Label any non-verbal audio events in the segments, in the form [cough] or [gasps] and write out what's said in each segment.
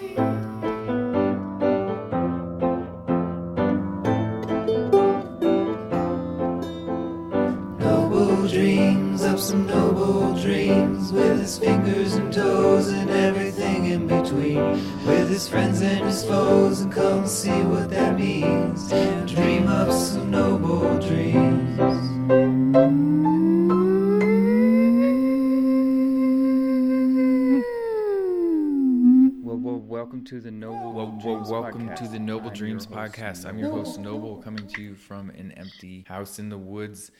Noble dreams of some noble dreams with his fingers and toes and everything in between. With his friends and his foes, Well, welcome to the Noble Dreams podcast. I'm your host Noble, coming to you from an empty house in the woods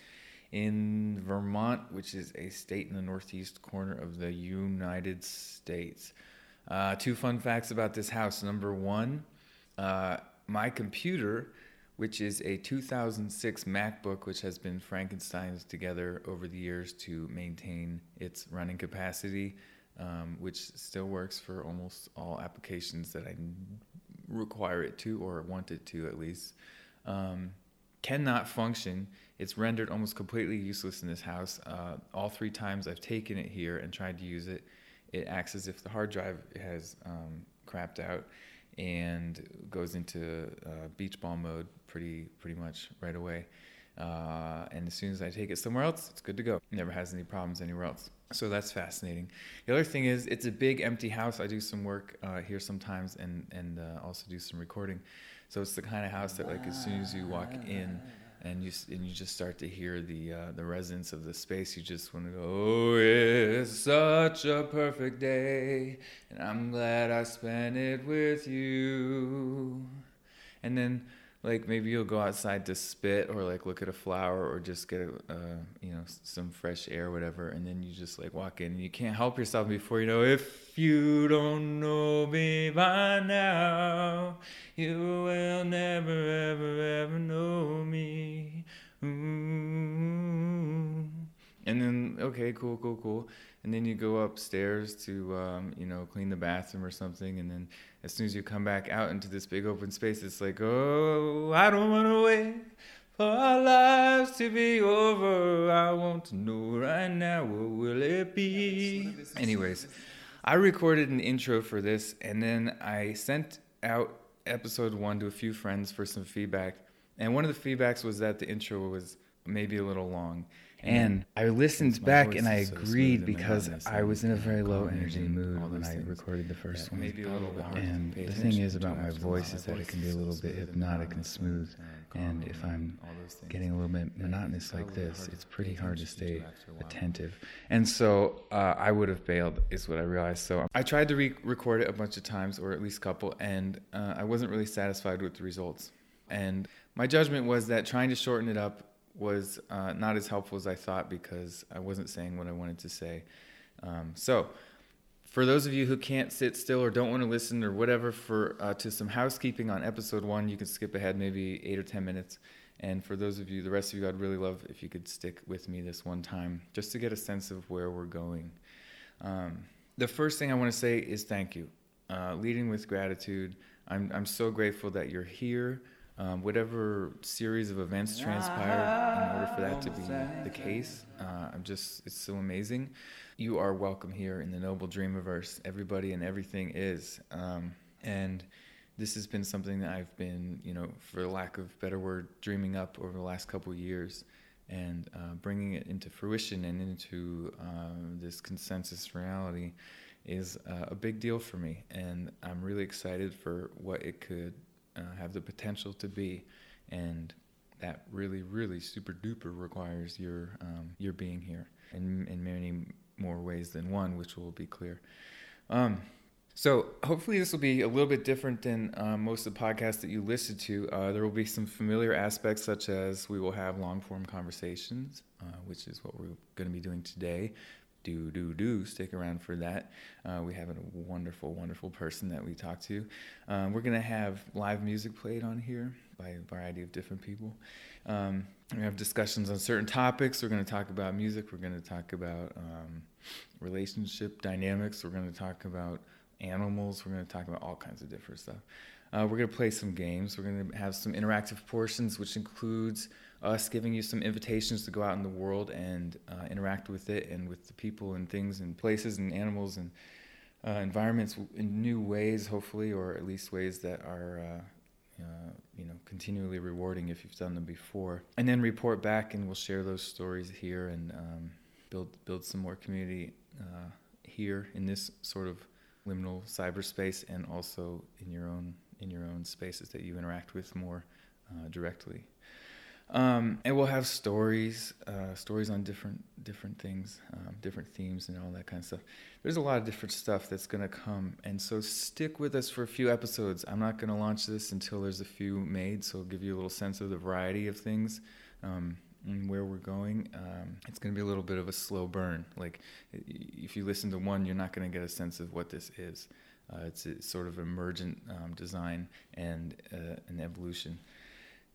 in Vermont, which is a state in the northeast corner of the United States. Uh, two fun facts about this house. Number one, uh, my computer, which is a 2006 MacBook, which has been Frankenstein's together over the years to maintain its running capacity, um, which still works for almost all applications that I require it to or want it to at least, um, cannot function. It's rendered almost completely useless in this house. Uh, all three times I've taken it here and tried to use it, it acts as if the hard drive has um, crapped out and goes into uh, beach ball mode pretty pretty much right away. Uh, and as soon as I take it somewhere else, it's good to go. Never has any problems anywhere else. So that's fascinating. The other thing is, it's a big empty house. I do some work uh, here sometimes, and and uh, also do some recording. So it's the kind of house that, like, as soon as you walk in, and you and you just start to hear the uh, the resonance of the space, you just want to go, "Oh, it's such a perfect day, and I'm glad I spent it with you." And then like maybe you'll go outside to spit or like look at a flower or just get a, uh, you know some fresh air whatever and then you just like walk in and you can't help yourself before you know if you don't know me by now you will never ever ever know me Ooh. and then okay cool cool cool and then you go upstairs to um, you know clean the bathroom or something and then as soon as you come back out into this big open space it's like oh i don't want to wait for our lives to be over. I want to know right now what will it be? Anyways i recorded an intro for this and then i sent out episode one to a few friends for some feedback. And one of the feedbacks was that the intro was maybe a little long and I listened back and I so agreed because I was in a very low energy mood when I recorded the first one. may a little bit hard to And the thing is about my voice is that it can be a little bit hypnotic and smooth. and if I'm all those things getting a little bit monotonous like this, it's pretty hard to stay after a while. attentive. And so uh, I would have bailed, is what I realized. So I tried to re- record it a bunch of times, or at least a couple, and uh, I wasn't really satisfied with the results. And my judgment was that trying to shorten it up was uh, not as helpful as I thought because I wasn't saying what I wanted to say. Um, so, for those of you who can't sit still or don't want to listen or whatever, for uh, to some housekeeping on episode one, you can skip ahead maybe eight or ten minutes. And for those of you, the rest of you, I'd really love if you could stick with me this one time, just to get a sense of where we're going. Um, the first thing I want to say is thank you. Uh, leading with gratitude. I'm, I'm so grateful that you're here. Um, whatever series of events transpire in order for that to be the case, uh, I'm just, it's so amazing. You are welcome here in the Noble Dreamiverse. Everybody and everything is. Um, and this has been something that I've been, you know, for lack of better word, dreaming up over the last couple of years and uh, bringing it into fruition and into uh, this consensus reality is uh, a big deal for me. And I'm really excited for what it could uh, have the potential to be. And that really, really super duper requires your, um, your being here in, in many more ways than one, which will be clear. Um, so hopefully this will be a little bit different than uh, most of the podcasts that you listen to. Uh, there will be some familiar aspects, such as we will have long form conversations, uh, which is what we're going to be doing today. Do do do stick around for that. Uh, we have a wonderful, wonderful person that we talk to. Um, we're going to have live music played on here by a variety of different people. Um, we have discussions on certain topics. We're going to talk about music. We're going to talk about um, relationship dynamics. We're going to talk about animals. We're going to talk about all kinds of different stuff. Uh, we're going to play some games. We're going to have some interactive portions, which includes us giving you some invitations to go out in the world and uh, interact with it and with the people and things and places and animals and uh, environments in new ways, hopefully, or at least ways that are. Uh, uh, you know, continually rewarding if you've done them before, and then report back, and we'll share those stories here and um, build build some more community uh, here in this sort of liminal cyberspace, and also in your own in your own spaces that you interact with more uh, directly. Um, and we'll have stories, uh, stories on different different things, um, different themes, and all that kind of stuff. There's a lot of different stuff that's gonna come, and so stick with us for a few episodes. I'm not gonna launch this until there's a few made, so I'll give you a little sense of the variety of things. Um, and where we're going, um, it's going to be a little bit of a slow burn. Like, if you listen to one, you're not going to get a sense of what this is. Uh, it's, a sort of emergent um, design and uh, an evolution.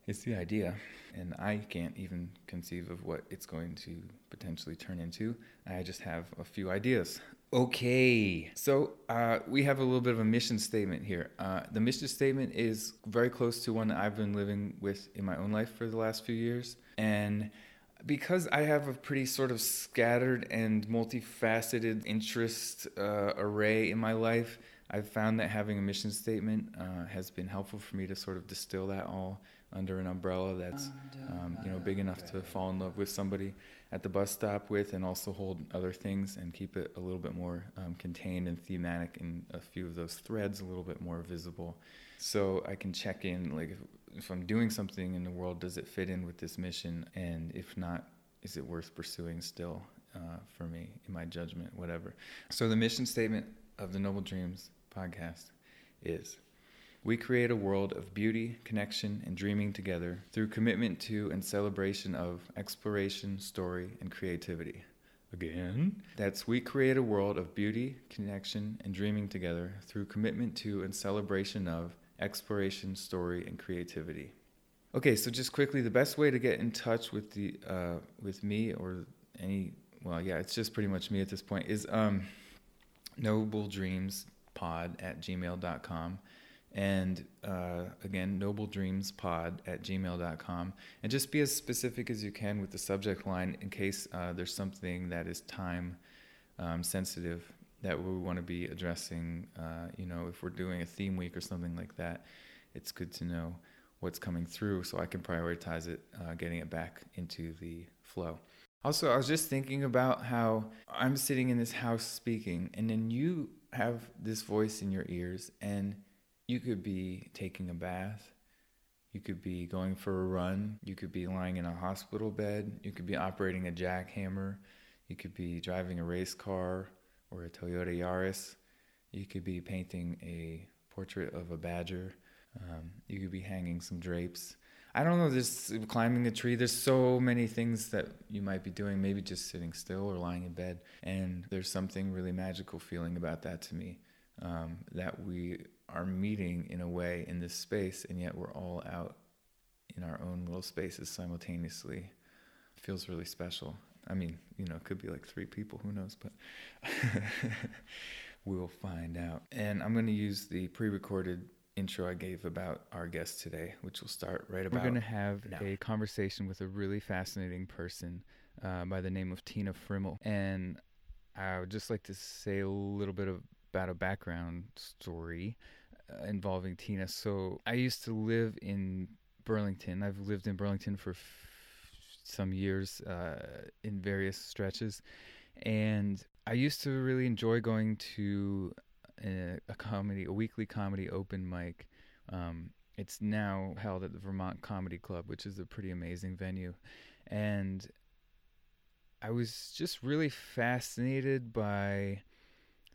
It's the idea, and I can't even conceive of what it's going to potentially turn into. I just have a few ideas. Okay, so uh, we have a little bit of a mission statement here. Uh, the mission statement is very close to one I've been living with in my own life for the last few years. And because I have a pretty sort of scattered and multifaceted interest uh, array in my life, I've found that having a mission statement uh, has been helpful for me to sort of distill that all under an umbrella that's um, you know big enough to fall in love with somebody at the bus stop with, and also hold other things and keep it a little bit more um, contained and thematic, and a few of those threads a little bit more visible, so I can check in like if, if I'm doing something in the world, does it fit in with this mission, and if not, is it worth pursuing still uh, for me in my judgment, whatever. So the mission statement of the Noble Dreams podcast is we create a world of beauty, connection, and dreaming together through commitment to and celebration of exploration, story, and creativity. Again, that's we create a world of beauty, connection, and dreaming together through commitment to and celebration of exploration, story, and creativity. Okay, so just quickly, the best way to get in touch with the uh, with me or any well, yeah, it's just pretty much me at this point is um, Noble Dreams Pod at gmail.com and uh, again nobledreamspod at gmail.com and just be as specific as you can with the subject line in case uh, there's something that is time um, sensitive that we want to be addressing uh, you know if we're doing a theme week or something like that it's good to know what's coming through so i can prioritize it uh, getting it back into the flow. Also i was just thinking about how i'm sitting in this house speaking and then you have this voice in your ears and you could be taking a bath. You could be going for a run. You could be lying in a hospital bed. You could be operating a jackhammer. You could be driving a race car or a Toyota Yaris. You could be painting a portrait of a badger. Um, you could be hanging some drapes. I don't know, just climbing a tree. There's so many things that you might be doing, maybe just sitting still or lying in bed. And there's something really magical feeling about that to me um, that we are meeting in a way in this space, and yet we're all out in our own little spaces simultaneously. It feels really special. I mean, you know, it could be like three people, who knows, but [laughs] we'll find out. And I'm going to use the pre recorded intro I gave about our guest today, which will start right about We're going to have now. a conversation with a really fascinating person uh, by the name of Tina Friml. And I would just like to say a little bit of, about a background story uh, involving Tina. So I used to live in Burlington. I've lived in Burlington for f- some years uh, in various stretches, and I used to really enjoy going to a, a comedy, a weekly comedy open mic. Um, it's now held at the Vermont Comedy Club, which is a pretty amazing venue, and I was just really fascinated by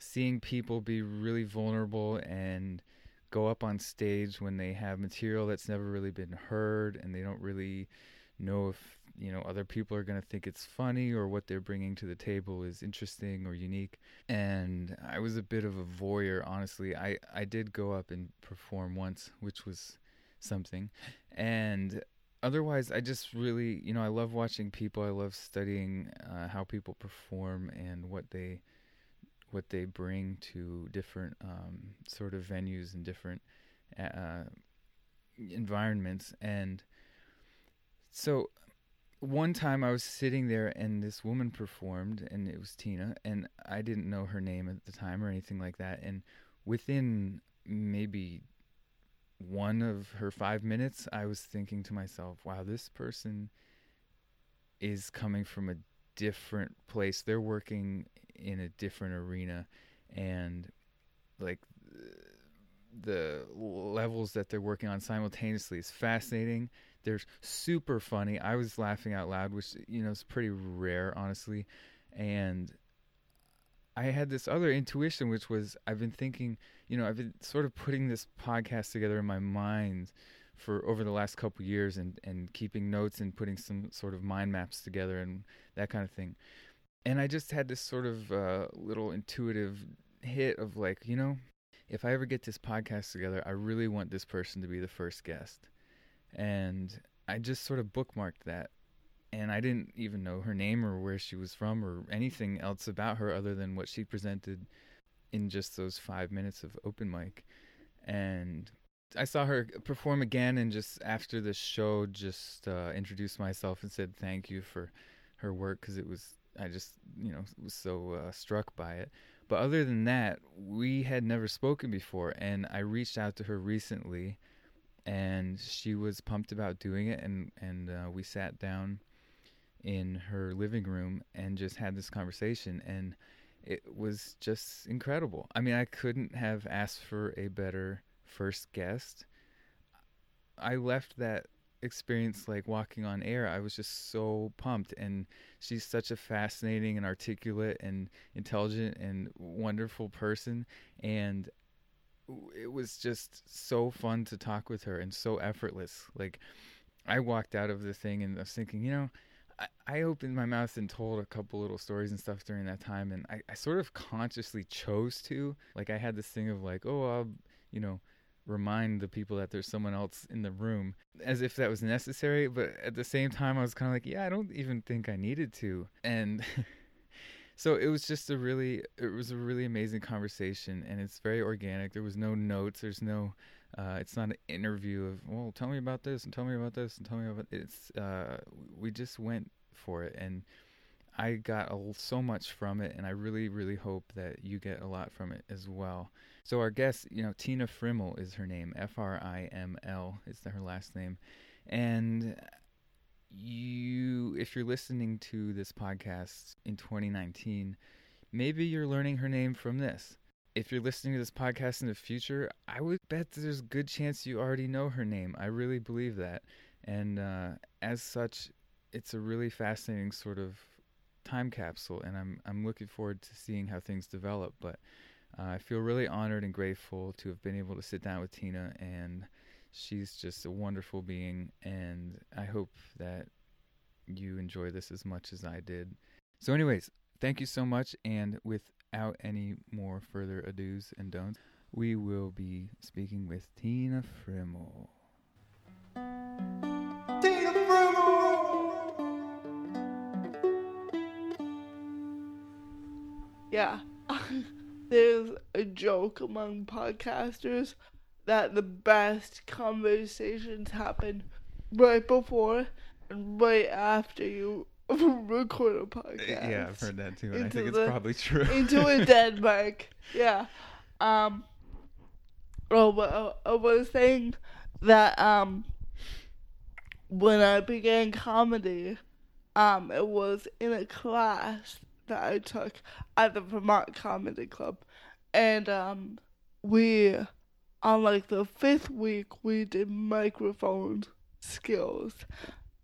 seeing people be really vulnerable and go up on stage when they have material that's never really been heard and they don't really know if you know other people are going to think it's funny or what they're bringing to the table is interesting or unique. And i was a bit of a voyeur honestly. I i did go up and perform once which was something. And otherwise i just really you know i love watching people. I love studying uh, how people perform and what they what they bring to different um, sort of venues and different uh, environments. And so one time I was sitting there and this woman performed and it was Tina and I didn't know her name at the time or anything like that and within maybe one of her 5 minutes I was thinking to myself wow this person is coming from a different place they're working in a different arena and like the levels that they're working on simultaneously is fascinating they're super funny. I was laughing out loud, which you know is pretty rare, honestly. And I had this other intuition, which was I've been thinking, you know, I've been sort of putting this podcast together in my mind for over the last couple years, and and keeping notes and putting some sort of mind maps together and that kind of thing. And I just had this sort of uh, little intuitive hit of like, you know, if I ever get this podcast together, I really want this person to be the first guest and I just sort of bookmarked that. And I didn't even know her name or where she was from or anything else about her other than what she presented in just those five minutes of open mic. And I saw her perform again, and just after the show, just uh, introduced myself and said thank you for her work because it was I just you know was so uh, struck by it. But other than that, we had never spoken before, and I reached out to her recently and she was pumped about doing it and and uh, we sat down in her living room and just had this conversation and it was just incredible. I mean, I couldn't have asked for a better first guest. I left that experience like walking on air. I was just so pumped and she's such a fascinating and articulate and intelligent and wonderful person and it was just so fun to talk with her and so effortless. Like I walked out of the thing and I was thinking, you know, I, I opened my mouth and told a couple little stories and stuff during that time, and I, I sort of consciously chose to. Like I had this thing of like, oh, I'll, you know, remind the people that there's someone else in the room as if that was necessary but at the same time i was kind of like yeah i don't even think i needed to. And [laughs] so it was just a really it was a really amazing conversation and it's very organic. There was no notes. There's no uh, it's not an interview of well tell me about this and tell me about this and tell me about it's uh, we just went for it and i got a, so much from it and i really really hope that you get a lot from it as well so our guest you know tina friml is her name f-r-i-m-l is her last name. And you if you're listening to this podcast in 2019 maybe you're learning her name from this. If you're listening to this podcast in the future i would bet there's a good chance you already know her name. I really believe that. And uh, as such it's a really fascinating sort of time capsule and i'm i'm looking forward to seeing how things develop. But uh, i feel really honored and grateful to have been able to sit down with tina and she's just a wonderful being, and I hope that you enjoy this as much as I did. So, anyways, thank you so much, and without any more further ados and don'ts, we will be speaking with Tina Friml. Tina Friml! Yeah. [laughs] There's a joke among podcasters that the best conversations happen right before and right after you [laughs] record a podcast. Yeah, I've heard that too, and I think it's probably true. into a [laughs] dead mic. Yeah. Um. Oh, but I was saying that um, when I began comedy, um, it was in a class that I took at the Vermont Comedy Club, and um, we on like the fifth week we did microphone skills.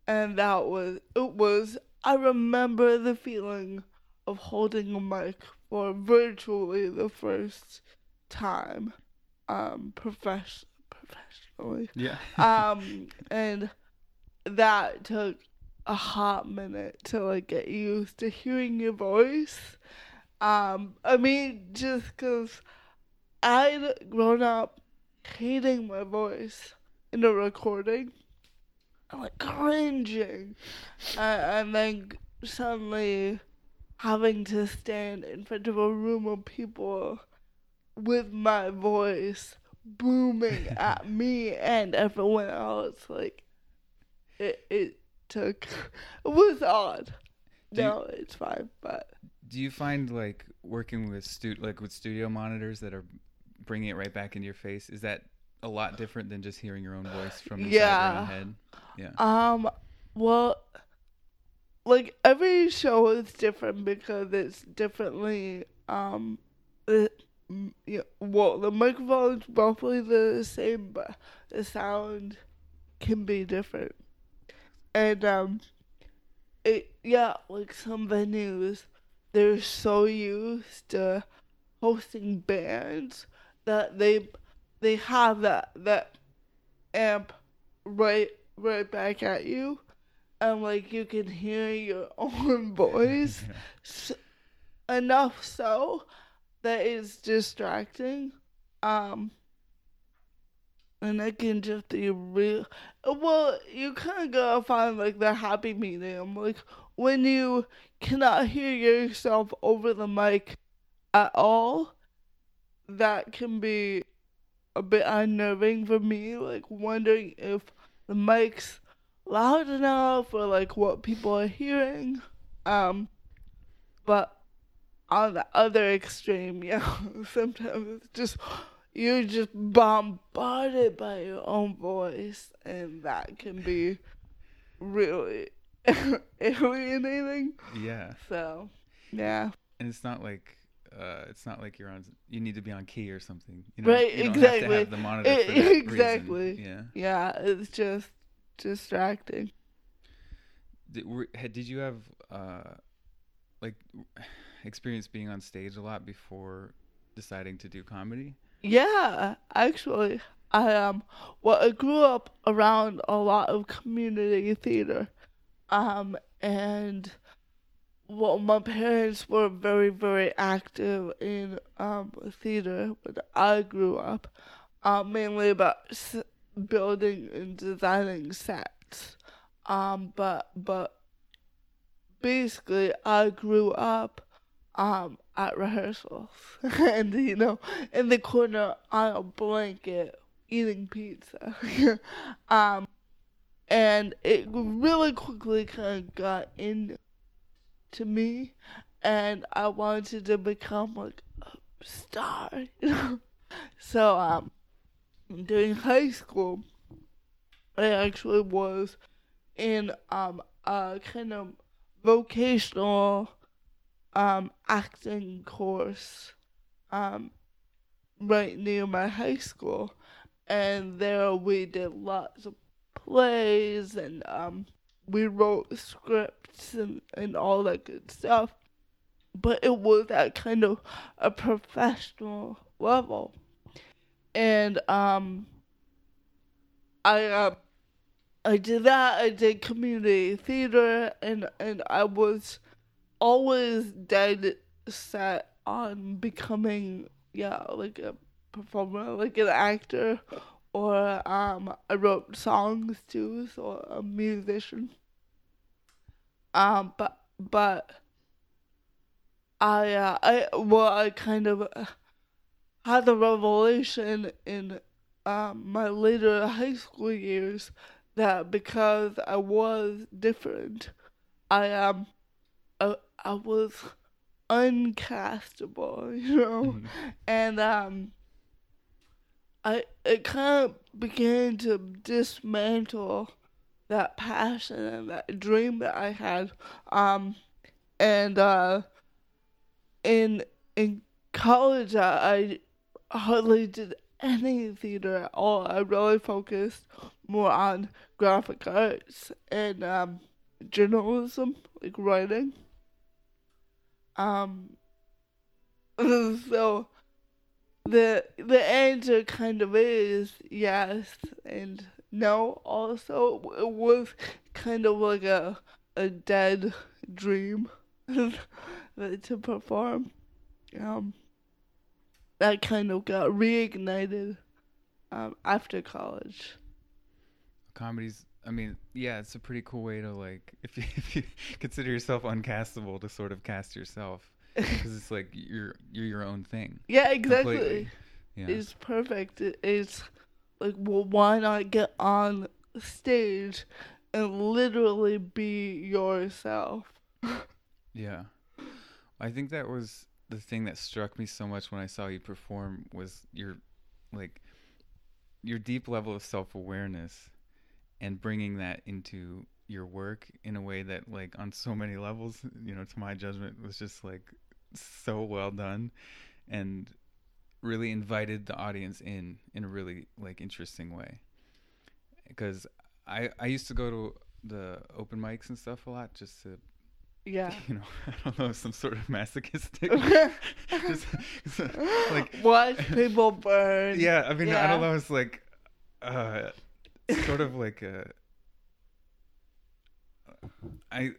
And that was it was I remember the feeling of holding a mic for virtually the first time um profess- professionally. Yeah. Um and that took a hot minute to like get used to hearing your voice um i mean just because i'd grown up hating my voice in a recording. I'm like cringing. uh, and then suddenly having to stand in front of a room of people with my voice booming [laughs] at me and everyone else like it it took. It [laughs] was odd. Do you- no, it's fine, but Do you find like working with stu- like with studio monitors that are bringing it right back into your face? Is that a lot different than just hearing your own voice from inside your own head? Yeah. Um, well, like every show is different because it's differently. Um, it, yeah, well, the microphone's roughly the same, but the sound can be different. And um, it yeah, like some venues, they're so used to hosting bands that they they have that that amp right right back at you. And like you can hear your [laughs] own voice [laughs] s- enough so that it's distracting. Um and it can just be real well you kind of gotta find like the happy medium like when you cannot hear yourself over the mic at all that can be a bit unnerving for me like wondering if the mic's loud enough or like what people are hearing. Um, but on the other extreme, [laughs] yeah, sometimes it's just you're just bombarded by your own voice, and that can be really [laughs] alienating. yeah. So, yeah, And it's not like uh, it's not like you're on. You need to be on key or something. You know, Right, You have exactly. have the monitor E- for that reason. exactly. Yeah. yeah, it's just distracting. Did, were, did you have uh, like [sighs] experience being on stage a lot before deciding to do comedy? Yeah, actually, I um, well, I grew up around a lot of community theater, um, and well, my parents were very, very active in um theater when I grew up, um, mainly about s- building and designing sets, um, but but basically, I grew up um at rehearsals. [laughs] And you know in the corner on a blanket eating pizza. [laughs] Um and it really quickly kind of got in to me and i wanted to become like a star [laughs] so um during high school i actually was in um a kind of vocational um acting course um right near my high school. And there we did lots of plays and um we wrote scripts and, and all that good stuff. But it was at kind of a professional level. And um i uh, i did that. I did community theater and and i was always dead set on becoming yeah like a performer like an actor or um i wrote songs too so a musician. Um but but i uh, i well i kind of had the revelation in um my later high school years that because i was different i um I, was uncastable, [laughs] you know, and um, I it kind of began to dismantle that passion and that dream that I had, um, and uh, in in college I, I hardly did any theater at all. I really focused more on graphic arts and um, journalism, like writing. Um, [laughs] so the the answer kind of is yes and no. Also, it was kind of like a a dead dream [laughs] to perform. Um, that kind of got reignited um, after college. Comedy's. I mean, yeah, it's a pretty cool way to like [laughs] if you, if you consider yourself uncastable to sort of cast yourself [laughs] because it's like you're you're your own thing. Yeah, exactly. Completely. Yeah. It's perfect. It's like, well, why not get on stage and literally be yourself. [laughs] Yeah. I think that was the thing that struck me so much when I saw you perform was your like your deep level of self-awareness and bringing that into your work in a way that like on so many levels, you know, to my judgment was just like so well done and really invited the audience in in a really like interesting way. Because I I used to go to the open mics and stuff a lot just to Yeah. [laughs] you know, [laughs] I don't know, some sort of masochistic. [laughs] just, like, Watch people burn. yeah, I mean, I don't know. It's like, uh, sort of like a, I,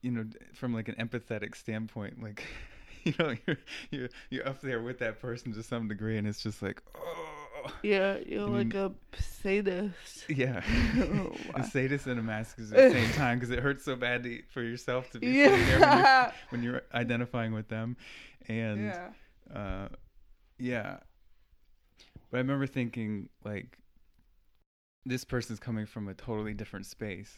you know, from like an empathetic standpoint, like, [laughs] you know, you're you're you're up there with that person to some degree, and it's just like, oh, Yeah, you're I like mean- a sadist. yeah, [laughs] Oh, [laughs] a sadist and a masochist at the same time because it hurts so badly for yourself to be sitting there when you're, when you're identifying with them, and. yeah. uh yeah but i remember thinking like this person's coming from a totally different space.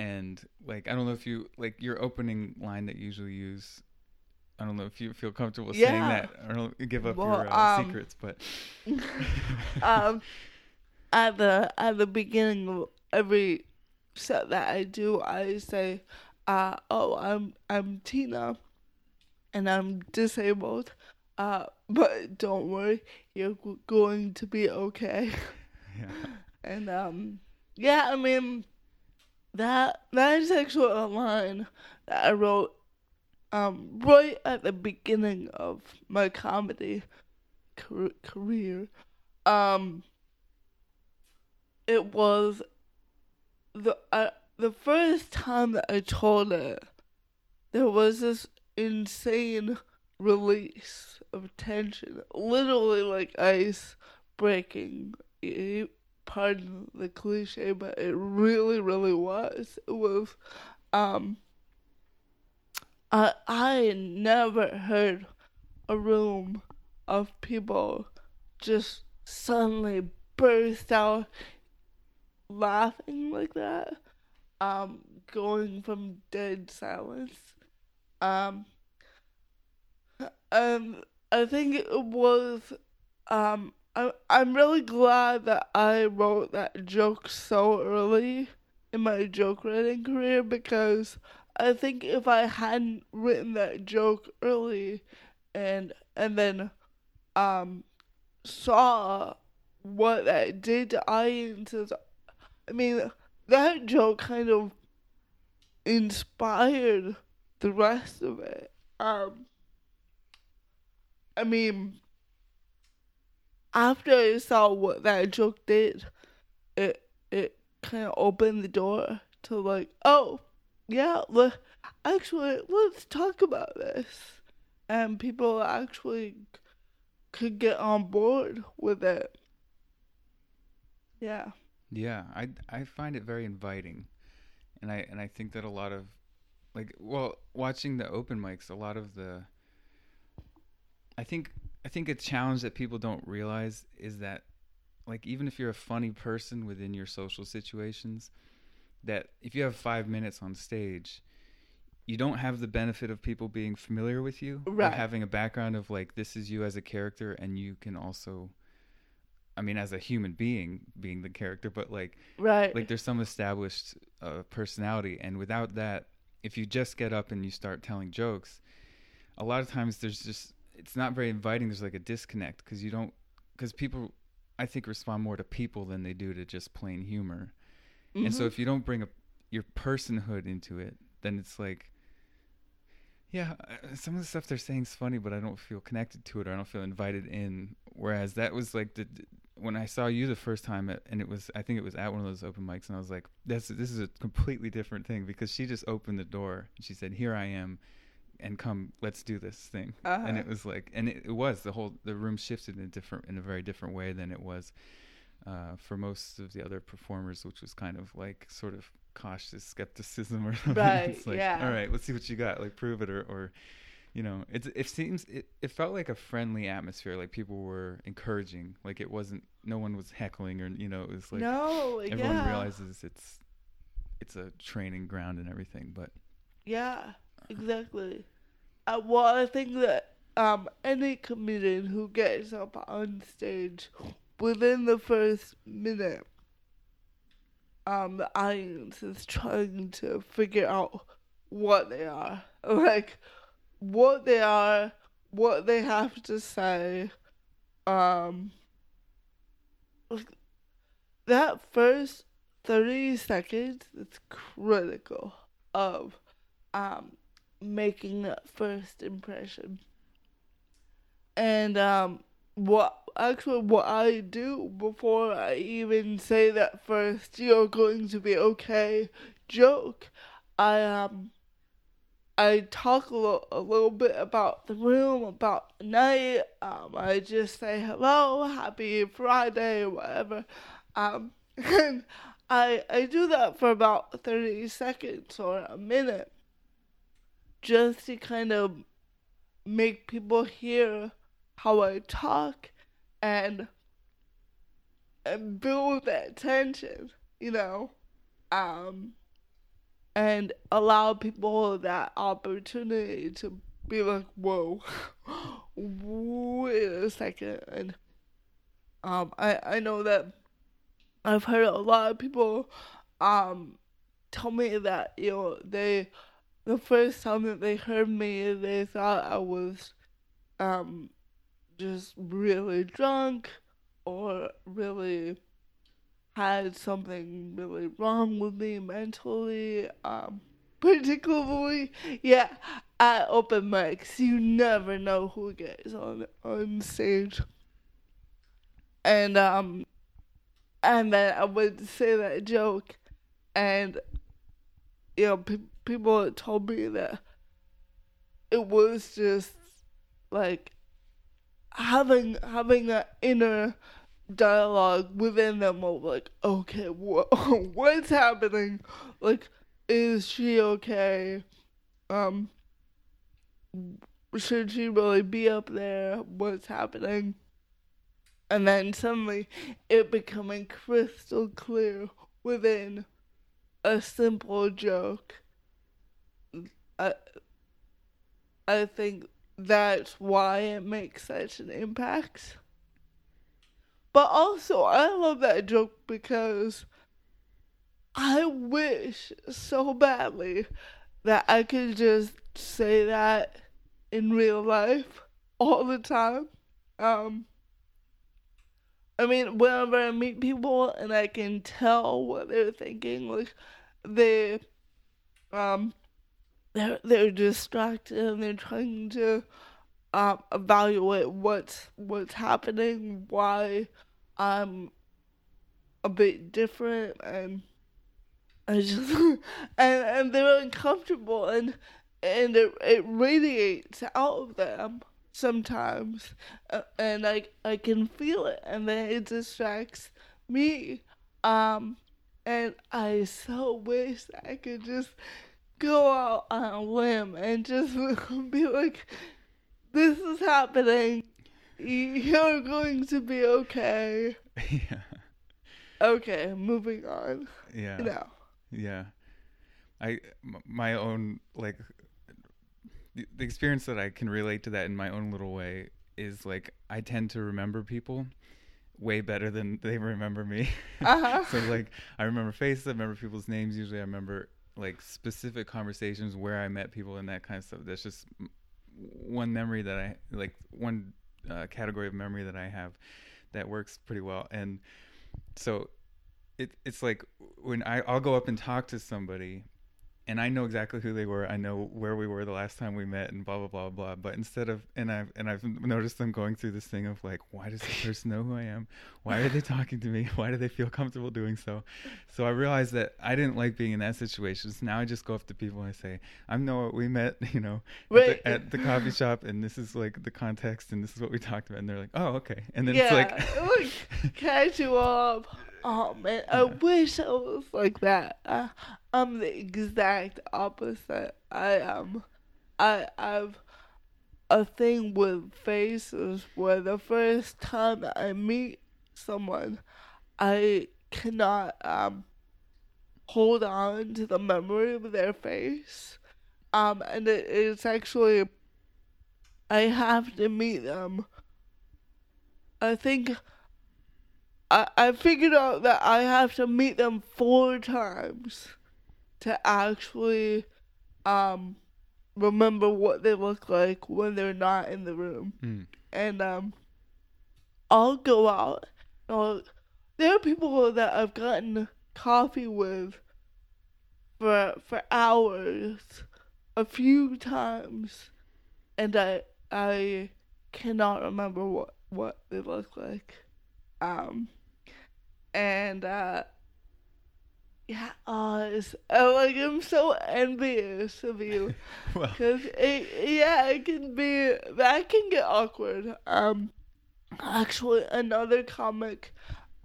And like i don't know if you like your opening line that you usually use i don't know if you feel comfortable saying that. I don't give up Well, your uh, um, secrets but [laughs] um, at the at the beginning of every set that I do, I say, uh, "Oh, I'm I'm Tina, and I'm disabled, uh, but don't worry, you're going to be okay." [laughs] yeah And um, yeah, I mean, that that is actually a line that I wrote um right at the beginning of my comedy career. Um, it was the uh, the first time that I told it. There was this insane release of tension, literally like ice breaking. Pardon the cliche, but it really, really was. It was, um, I I never heard a room of people just suddenly burst out laughing like that, um, going from dead silence. Um, and I think it was, um, I, I'm really glad that I wrote that joke so early in my joke writing career because I think if I hadn't written that joke early and and then um saw what that did to audiences I mean that joke kind of inspired the rest of it. Um I mean after I saw what that joke did, it it kind of opened the door to like, oh, yeah, le- actually, let's talk about this, and people actually could get on board with it. Yeah, Yeah, I I find it very inviting, and I and I think that a lot of, like, well, watching the open mics, a lot of the. I think I think a challenge that people don't realize is that, like, even if you're a funny person within your social situations, that if you have five minutes on stage, you don't have the benefit of people being familiar with you or Right. having a background of like this is you as a character, and you can also. I mean, as a human being, being the character, but like right. like there's some established uh, personality and without that if you just get up and you start telling jokes a lot of times there's just it's not very inviting there's like a disconnect because you don't because people i think respond more to people than they do to just plain humor. And so Mhm. if you don't bring a, your personhood into it then it's like yeah uh, some of the stuff they're saying is funny but i don't feel connected to it or i don't feel invited in. Whereas that was like the when i saw you the first time at, and it was i think it was at one of those open mics and i was like this, this is a completely different thing because she just opened the door and she said here i am and come let's do this thing Uh-huh. and it was like and it, it was the whole the room shifted in a different in a very different way than it was uh, for most of the other performers, which was kind of like sort of cautious skepticism or [laughs] something. Right, it's like, yeah. all right, let's see what you got, like prove it or, or you know, it's it seems it, it felt like a friendly atmosphere, like people were encouraging, like it wasn't no one was heckling or you know, it was like no, everyone yeah. realizes it's it's a training ground and everything. But Yeah, exactly. Uh, well, I think that um, any comedian who gets up on stage within the first minute, um, the audience is trying to figure out what they are, [laughs] like what they are, what they have to say. Um, that first thirty seconds is critical of um making that first impression. And um what actually what I do before I even say that first you're going to be okay joke, I um I talk a little, a little bit about the room, about the night. Um, I just say hello, happy Friday, whatever. Um, [laughs] and I I do that for about thirty seconds or a minute, just to kind of make people hear how I talk and and build that tension, you know, um, and allow people that opportunity to be like, whoa, [laughs] wait a second, and um, I I know that I've heard a lot of people um tell me that you know they the first time that they heard me they thought I was um just really drunk or really had something really wrong with me mentally um [laughs] particularly. Yeah at open mics. You never know who gets on on stage. And um and then I would say that joke, and you know, pe- people told me that it was just like having having that inner dialogue within them of like, okay, what [laughs] what's happening? Like, is she okay? Um, should she really be up there? What's happening? and then suddenly it becoming crystal clear within a simple joke. I, I think that's why it makes such an impact. But also, I love that joke because I wish so badly that I could just say that in real life all the time. Um, I mean, whenever I meet people and I can tell what they're thinking, like they, um, they're they're distracted and they're trying to, um, evaluate what's what's happening, why I'm a bit different, and I just [laughs] and and they're uncomfortable and and it it radiates out of them sometimes, and I I can feel it, and then it distracts me. Um, and I so wish I could just go out on a limb and just [laughs] be like, "This is happening. You're going to be okay." yeah, Okay, moving on. yeah, No. yeah. I my own like the, the experience that I can relate to that in my own little way is like I tend to remember people way better than they remember me. Uh-huh. [laughs] so like I remember faces, I remember people's names. Usually I remember like specific conversations where I met people and that kind of stuff. That's just one memory that I like one uh, category of memory that I have that works pretty well. And so it it's like when I I'll go up and talk to somebody and I know exactly who they were. I know where we were the last time we met, and blah blah blah blah. But instead of and I've and I've noticed them going through this thing of like, why does this [laughs] person know who I am? Why are they talking to me? [laughs] Why do they feel comfortable doing so? So I realized that I didn't like being in that situation. So now I just go up to people and I say, I'm Noah. We met, [laughs] you know, at, the, at the coffee shop, and this is like the context, and this is what we talked about. And they're like, oh okay. And then yeah, it's like, casual. Oh man, I wish I was like that. Uh, I'm the exact opposite. I am. I have a thing with faces where the first time I meet someone, I cannot um hold on to the memory of their face. Um, and it, it's actually, I have to meet them. I think I, I figured out that I have to meet them four times to actually um remember what they look like when they're not in the room. Mm. And um I'll go out. I'll, there are people that I've gotten coffee with for for hours a few times and I I cannot remember what what they look like. Um and uh yeah, it's, uh, like I'm so envious of you [laughs] Well, because it, yeah, it can be that can get awkward. Um, actually, another comic,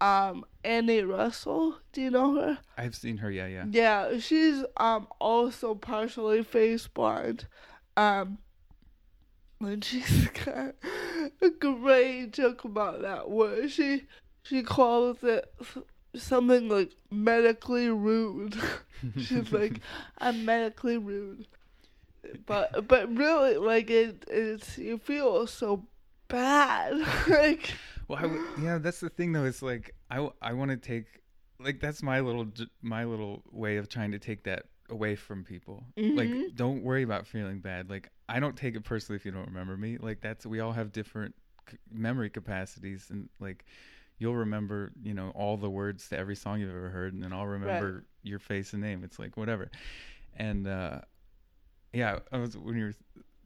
um, Annie Russell. Do you know her? I've seen her. Yeah, yeah. Yeah, she's um also partially face blind. Um and [laughs] she's got a great joke about that where she she calls it something like medically rude. [laughs] she's like, I'm medically rude. But but really like it it's you feel so bad. [laughs] like Well, I w- yeah, that's the thing though. It's like I, w- I want to take like that's my little my little way of trying to take that away from people. Like, Mhm. don't worry about feeling bad. Like, I don't take it personally if you don't remember me. Like, that's we all have different c- memory capacities, and like you'll remember, you know, all the words to every song you've ever heard, and then I'll remember your face and name. It's like whatever. And uh yeah, I was when you were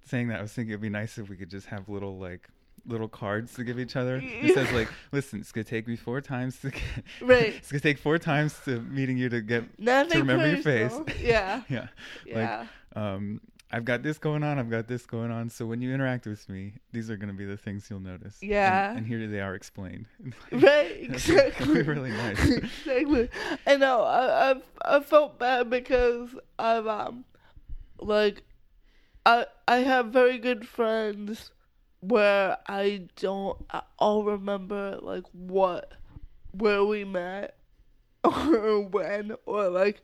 saying that, I was thinking it'd be nice if we could just have little like little cards to give each other. [laughs] It says like, "Listen, it's gonna take me four times to get, [laughs] Right. it's gonna take four times to meeting you to get nothing remember your face. Yeah. [laughs] yeah, Yeah. like um." I've got this going on. I've got this going on. So when you interact with me, these are going to be the things you'll notice. Yeah. And, here they are explained. [laughs] Right, That'd be- that'd be exactly. really nice. [laughs] exactly. I know. I, I've I felt bad because I've um, like, I I have very good friends where I don't at all remember like what where we met [laughs] or when or like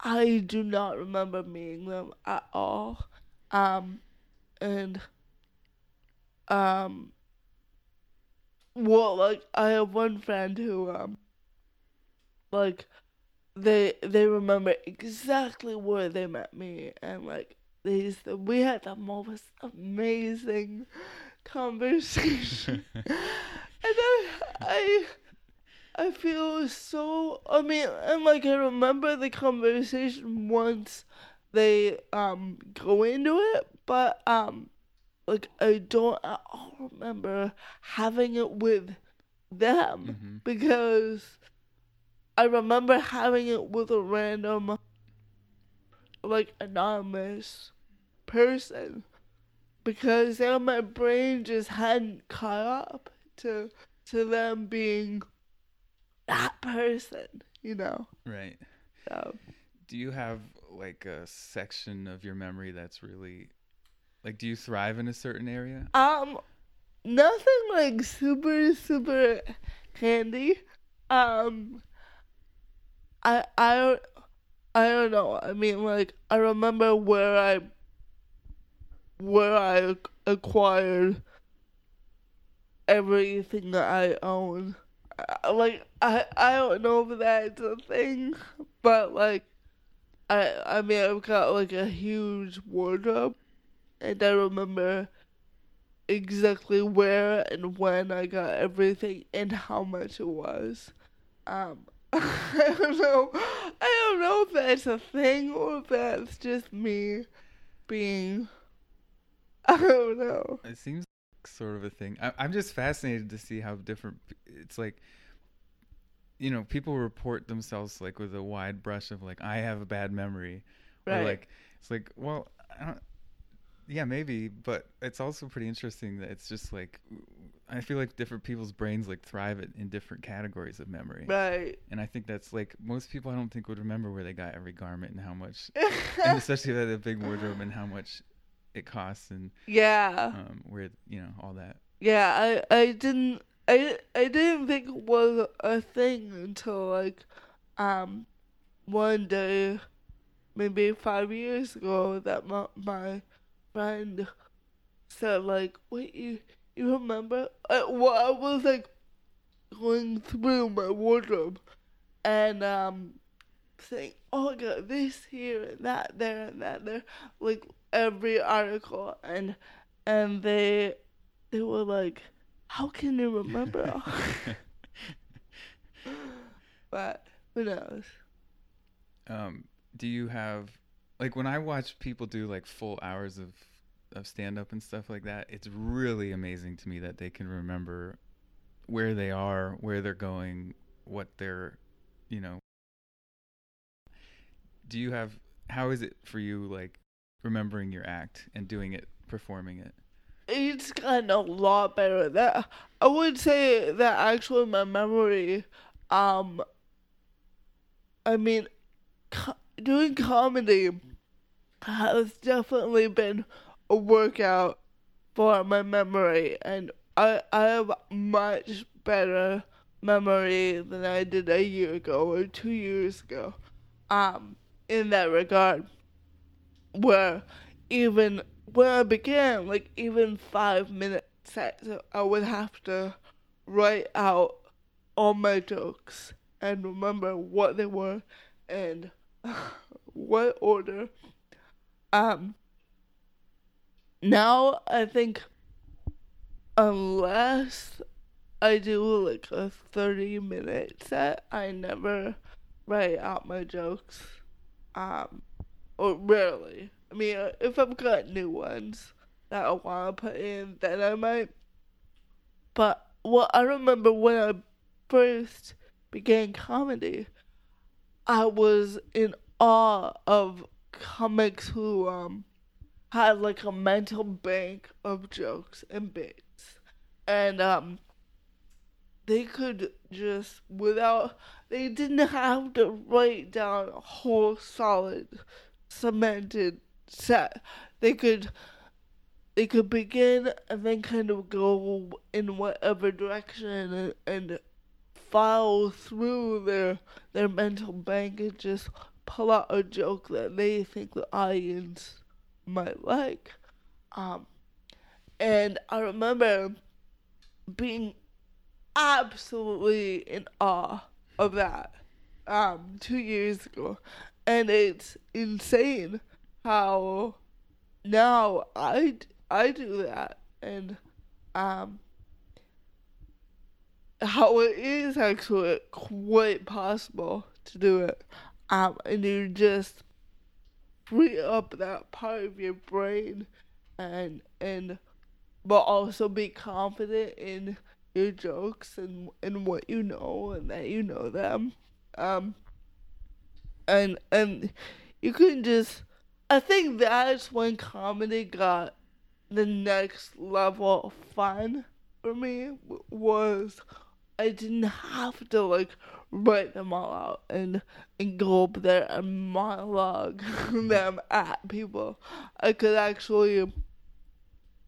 I do not remember meeting them at all. Um, and um well like i have one friend who um like they they remember exactly where they met me and like they used to, we had the most amazing conversation [laughs] and I, I I feel so I mean and like I remember the conversation once they um go into it but um like I don't at all remember having it with them Mhm. because I remember having it with a random like anonymous person because then my brain just hadn't caught up to to them being that [laughs] person, you know. right. So Do you have like a section of your memory that's really like? Do you thrive in a certain area? Um, nothing like super super handy. Um, I I don't I don't know. I mean, like I remember where I where I acquired everything that I own. Uh, Like I I don't know if that's a thing, but like I I mean I've got like a huge wardrobe, and I remember exactly where and when I got everything and how much it was. Um, [laughs] I don't know. I don't know if that's a thing or if that's just me being. [laughs] I don't know. It seems sort of a thing. I, I'm just fascinated to see how different. It's like, you know, people report themselves like with a wide brush of like, I have a bad memory, or like it's like, well, I don't, yeah, maybe, but it's also pretty interesting that it's just like, I feel like different people's brains like thrive in, in different categories of memory, Right. and I think that's like most people I don't think would remember where they got every garment and how much, [laughs] and especially if they had a big wardrobe and how much it costs and yeah. um, where you know all that. Yeah, I I didn't I I didn't think it was a thing until like um one day, maybe five years ago, that my, my friend said like, "Wait, you you remember?" I, well, I was like going through my wardrobe and um saying, "Oh, I got this here and that there and that there," like every article, and and they they were like, "How can you remember?" [laughs] [laughs] but who knows? Um, do you have like when I watch people do like full hours of of stand up and stuff like that, it's really amazing to me that they can remember where they are, where they're going, what they're, you know. Do you have how is it for you like remembering your act and doing it, performing it? It's gotten a lot better. That I would say that actually my memory, um, I mean, co- doing comedy has definitely been a workout for my memory, and I I have much better memory than I did a year ago or two years ago. Um, in that regard, where even when I began, like even five minute sets, I would have to write out all my jokes and remember what they were and [laughs] what order. Um, now I think unless I do like a 30 minute set, I never write out my jokes. Um, or rarely. I mean, uh, if I've got new ones that I want to put in, then I might. But what I remember when I first began comedy, I was in awe of comics who um had like a mental bank of jokes and bits, and um they could just without they didn't have to write down a whole solid cemented set. They could they could begin and then kind of go in whatever direction and, and file through their their mental bank and just pull out a joke that they think the audience might like. Um, and I remember being absolutely in awe of that um, two years ago. And it's insane how now I, I do that. And um, how it is actually quite possible to do it. Um, and you just free up that part of your brain and and but also be confident in your jokes and and what you know and that you know them um and and you can just i think that's when comedy got the next level of fun for me was i didn't have to like write them all out and and go up there and monologue [laughs] them at people. I could actually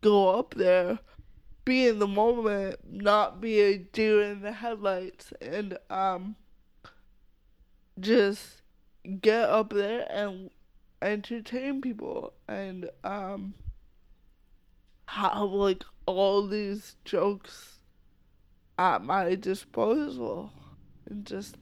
go up there be in the moment, not be a deer in the headlights, and um, just get up there and entertain people and um, have like all these jokes at my disposal and just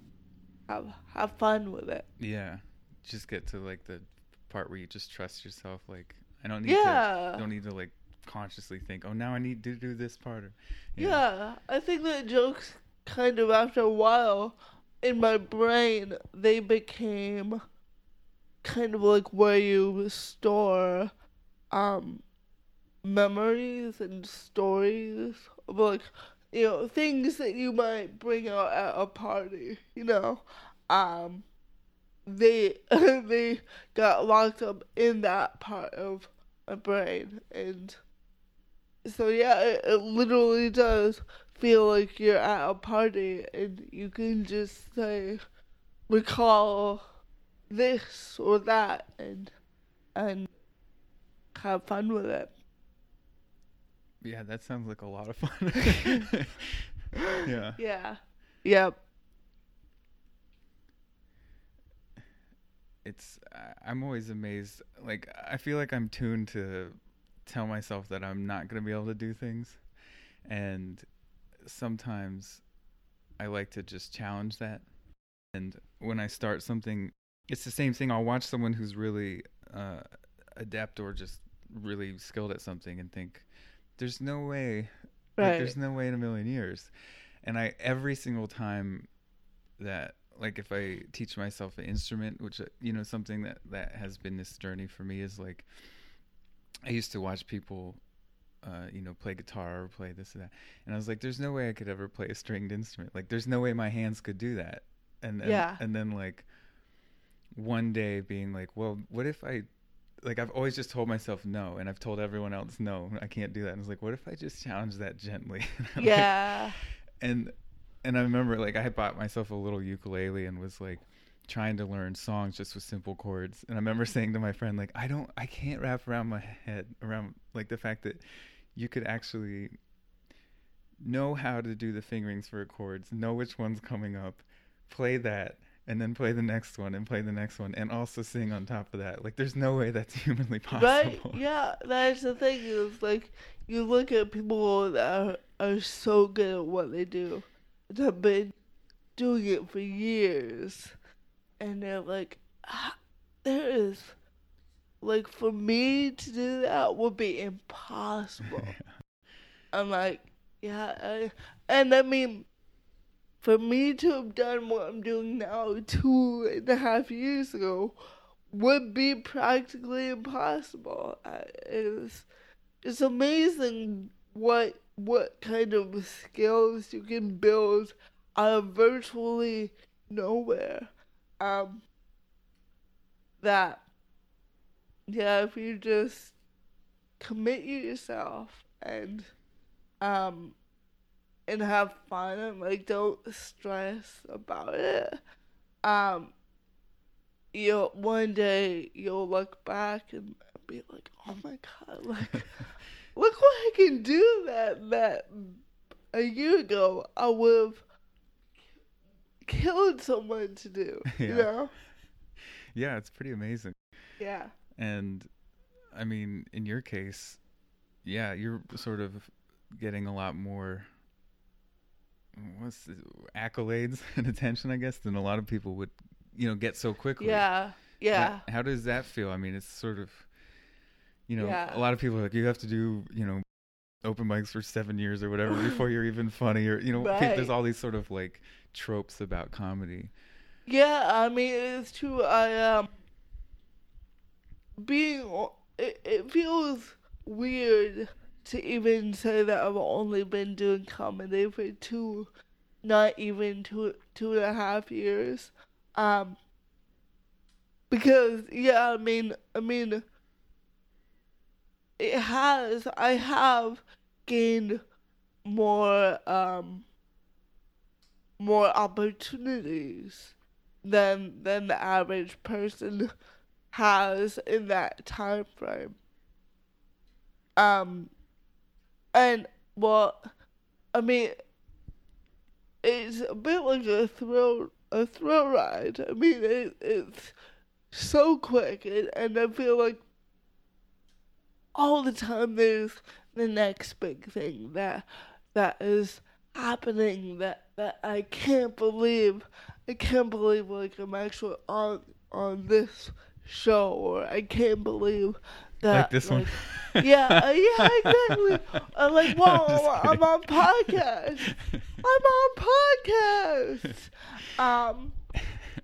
have have fun with it. Yeah, just get to like the part where you just trust yourself. Like I don't need Yeah. to don't need to like consciously think, oh, now I need to do this part. Or, Yeah, I think that jokes kind of after a while in my brain they became kind of like where you store um memories and stories of like you know things that you might bring out at a party, you know. Um they [laughs] they got locked up in that part of my brain and so yeah, it, it literally does feel like you're at a party and you can just say recall this or that and and have fun with it. Yeah, that sounds like a lot of fun. [laughs] yeah. Yeah. Yep. it's I'm always amazed. Like I feel like I'm tuned to tell myself that I'm not gonna be able to do things, and sometimes I like to just challenge that. And when I start something, it's the same thing. I'll watch someone who's really uh, adept or just really skilled at something and think, "There's no way, like, there's no way in a million years." And I every single time that like if I teach myself an instrument, which uh, you know something that that has been this journey for me is like I used to watch people uh, you know, play guitar or play this or that. And I was like, there's no way I could ever play a stringed instrument. Like, there's no way my hands could do that. And and, Yeah. and then like one day being like, well, what if I like I've always just told myself no, and I've told everyone else no, I can't do that. And I was like, what if I just challenge that gently? [laughs] Like, Yeah. and and I remember like I bought myself a little ukulele and was like trying to learn songs just with simple chords. And I remember saying to my friend like I don't I can't wrap around my head around like the fact that you could actually know how to do the fingerings for chords, know which one's coming up, play that and then play the next one and play the next one and also sing on top of that. Like there's no way that's [laughs] humanly possible. Right? Yeah, that's the thing is like you look at people that are, are so good at what they do, that have been doing it for years, and they're like, ah, there is, like, for me to do that would be impossible. [laughs] I'm like, yeah, I, and I mean, for me to have done what I'm doing now two and a half years ago would be practically impossible. It's it's amazing what what kind of skills you can build out of virtually nowhere. Um, that yeah, if you just commit yourself and um and have fun and like don't stress about it. Um you'll one day you'll look back and be like, Oh my god, like [laughs] look what I can do that that a year ago I would have killed someone to do. You [laughs] Yeah. know? yeah, it's pretty amazing. Yeah. And I mean, in your case, yeah, you're sort of getting a lot more what's the, accolades [laughs] and attention, I guess, than a lot of people would, you know, get so quickly. Yeah. Yeah. How, how does that feel? I mean, it's sort of, you know, Yeah. a lot of people are like you have to do, you know, open mics for seven years or whatever before you're even funny, or you know, [laughs] Right. there's all these sort of like tropes about comedy. Yeah, I mean it's true. I um being it, it feels weird to even say that I've only been doing comedy for two, not even two two and a half years. Um, because yeah, I mean, I mean, it has. I have gained more um more opportunities than than the average person has in that time frame. Um, and well, I mean, it's a bit like a thrill a thrill ride. I mean, it, it's so quick, and, and I feel like all the time there's the next big thing that that is happening that that I can't believe. I can't believe like I'm actually on on this show, or I can't believe that like this one. yeah, uh, yeah, exactly. [laughs] I'm like, whoa, just I'm, on podcast. I'm on podcast. [laughs] Um,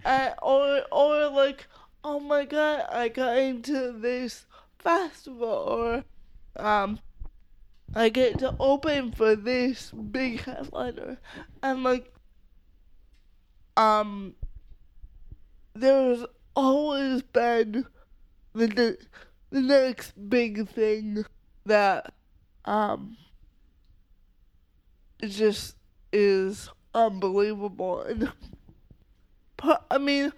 uh, or or like, oh my god, I got into this festival, or um, I get to open for this big headliner, and like, um, there's always been the the, the next big thing that um just is unbelievable. And but, I mean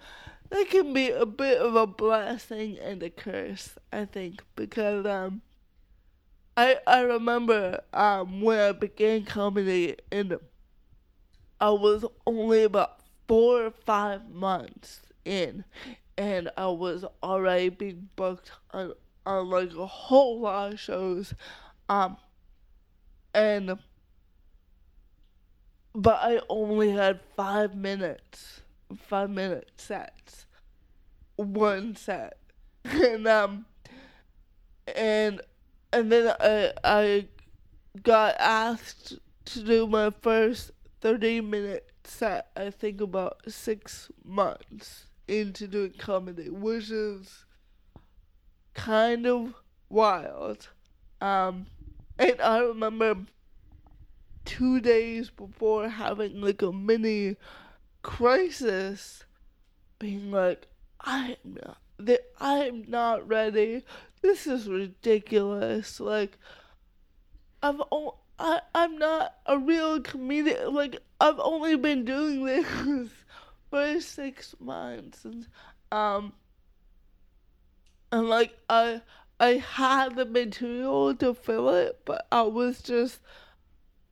that can be a bit of a blessing and a curse I think because um I I remember um when I began comedy and I was only about four or five months in and I was already being booked on on like a whole lot of shows, um, and but I only had five minutes, five minute sets, one set, [laughs] and um, and and then I I got asked to do my first thirty minute set. I think about six months into doing comedy, which is kind of wild. Um, and I remember two days before having like a mini crisis, being like, I'm not, that I'm not ready. This is ridiculous. Like, I've I I'm not a real comedian. Like, I've only been doing this for six months, and um, and like I I had the material to fill it, but I was just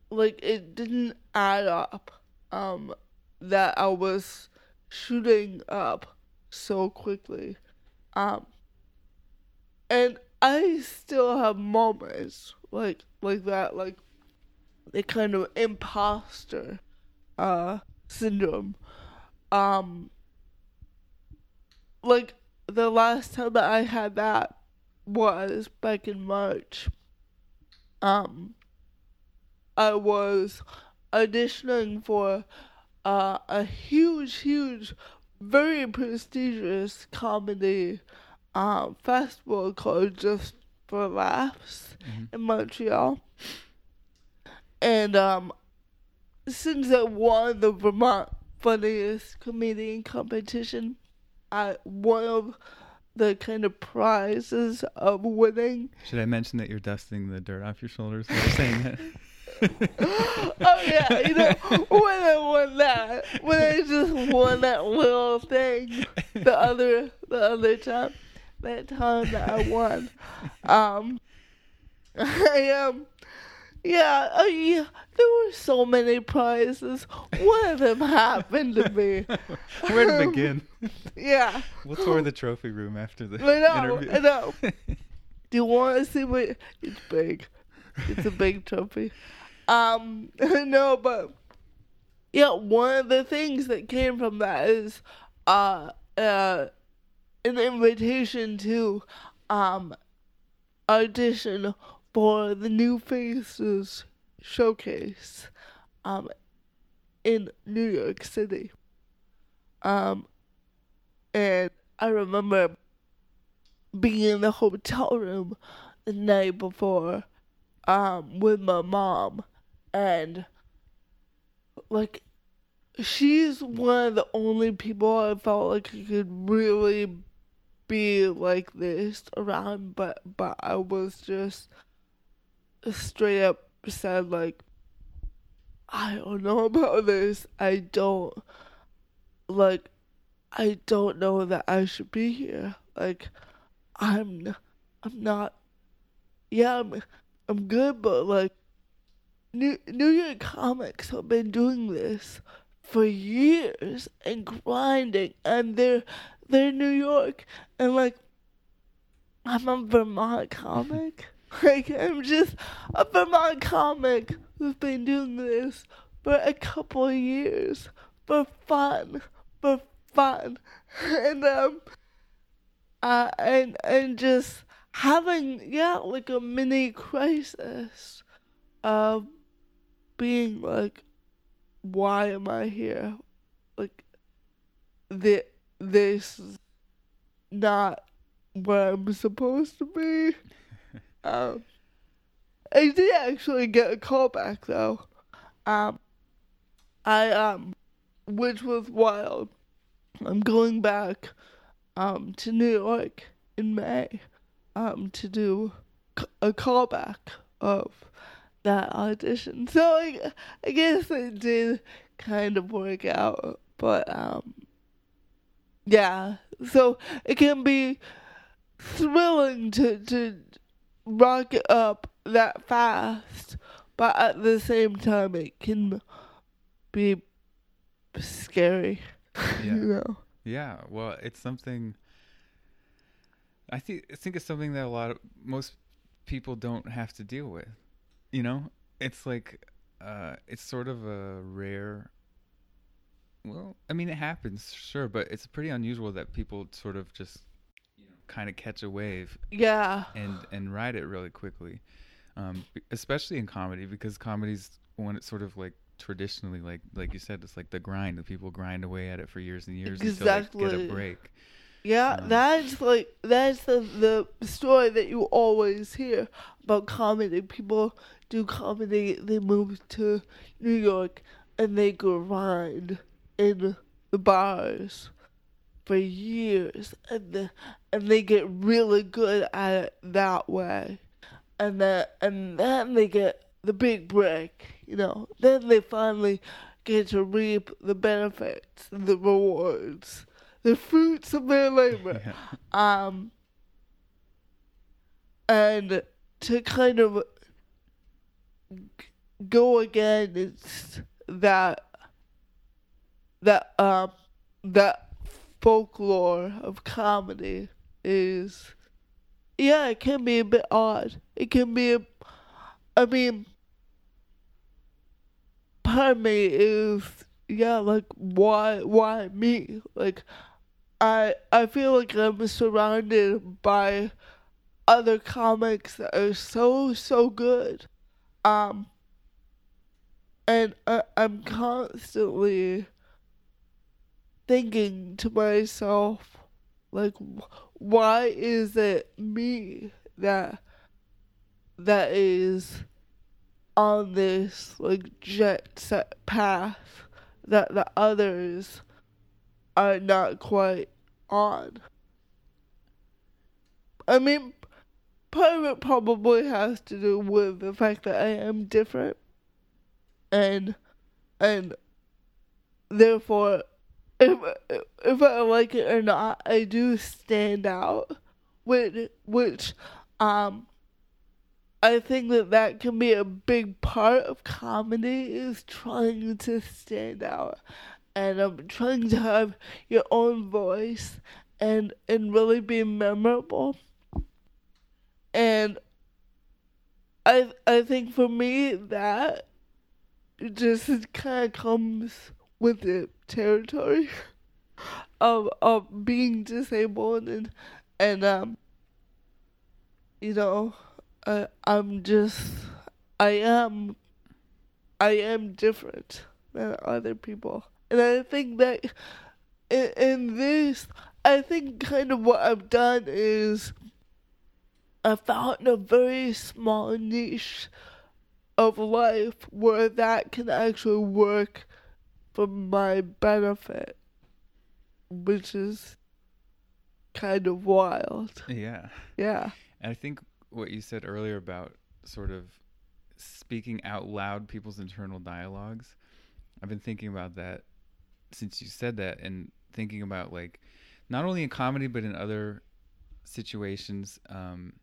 like it didn't add up. Um, that I was shooting up so quickly. Um, and I still have moments like like that, like the kind of imposter uh syndrome. Um, like the last time that I had that was back in March. Um, I was auditioning for uh, a huge, huge, very prestigious comedy uh, festival called Just for Laughs in Montreal. And um, since I won the Vermont Funniest Comedian Competition, I one of the kind of prizes of winning Should I mention that you're dusting the dirt off your shoulders while saying that? [laughs] oh yeah, you know when I won that, when I just won that little thing, the other the other time, that time that I won, um, [laughs] I um, yeah, uh, yeah, there were so many prizes. One of them happened to me. [laughs] Where to begin? [laughs] Yeah, We'll tour the trophy room after the I know, interview. I know. [laughs] Do you want to see what? It's big. It's a big trophy. Um, no, but yeah, one of the things that came from that is uh uh an invitation to um audition for the New Faces showcase um in New York City. Um and I remember being in the hotel room the night before um with my mom and like she's one of the only people I felt like I could really be like this around but but I was just straight up said like I don't know about this. I don't like I don't know that I should be here. Like I'm I'm not yeah, I'm I'm good but like New New York comics have been doing this for years and grinding and they're they're New York and like I'm a Vermont comic. Like I'm just a Vermont comic who's been doing this for a couple of years for fun. For fun. [laughs] And um uh and and just having yeah, like a mini crisis of being like why am I here? Like the this is not where I'm supposed to be. Um, I did actually get a call back though. Um, I um, which was wild. I'm going back um to New York in May um to do a callback of that audition. So I, I guess it did kind of work out, but um yeah. So it can be thrilling to to rock it up that fast, but at the same time it can be scary. [laughs] Yeah. You know. Yeah, well, it's something. I think I think it's something that a lot of most people don't have to deal with. You know, it's like uh, it's sort of a rare. Well, I mean, it happens, sure, but it's pretty unusual that people sort of just, kind of catch a wave Yeah. and and ride it really quickly, um, especially in comedy because comedy's when it's sort of like traditionally like like you said it's like the grind that people grind away at it for years and years until they get Exactly. a break. Yeah, Um, that's like that's the the story that you always hear about comedy. People do comedy, they move to New York and they grind in the bars for years and the, and they get really good at it that way. And then and then they get the big break, you know. Then they finally get to reap the benefits, the rewards, the fruits of their labor. [laughs] Yeah. Um, and to kind of go against that that um that folklore of comedy is yeah it can be a bit odd. It can be a, i mean part of me is yeah like why why me? Like i i feel like i'm surrounded by other comics that are so so good. Um and I, i'm constantly thinking to myself like why is it me that that is on this like jet set path that the others are not quite on? I mean part of it probably has to do with the fact that i am different and and therefore if if I like it or not, I do stand out, which which um I think that that can be a big part of comedy is trying to stand out, and um trying to have your own voice and and really be memorable. And I I think for me that just kind of comes with the territory [laughs] of of being disabled and and um you know I I'm just I am I am different than other people. And I think that in, in this I think kind of what I've done is I found a very small niche of life where that can actually work for my benefit, which is kind of wild. Yeah. Yeah. And I think what you said earlier about sort of speaking out loud people's internal dialogues, I've been thinking about that since you said that and thinking about like not only in comedy but in other situations um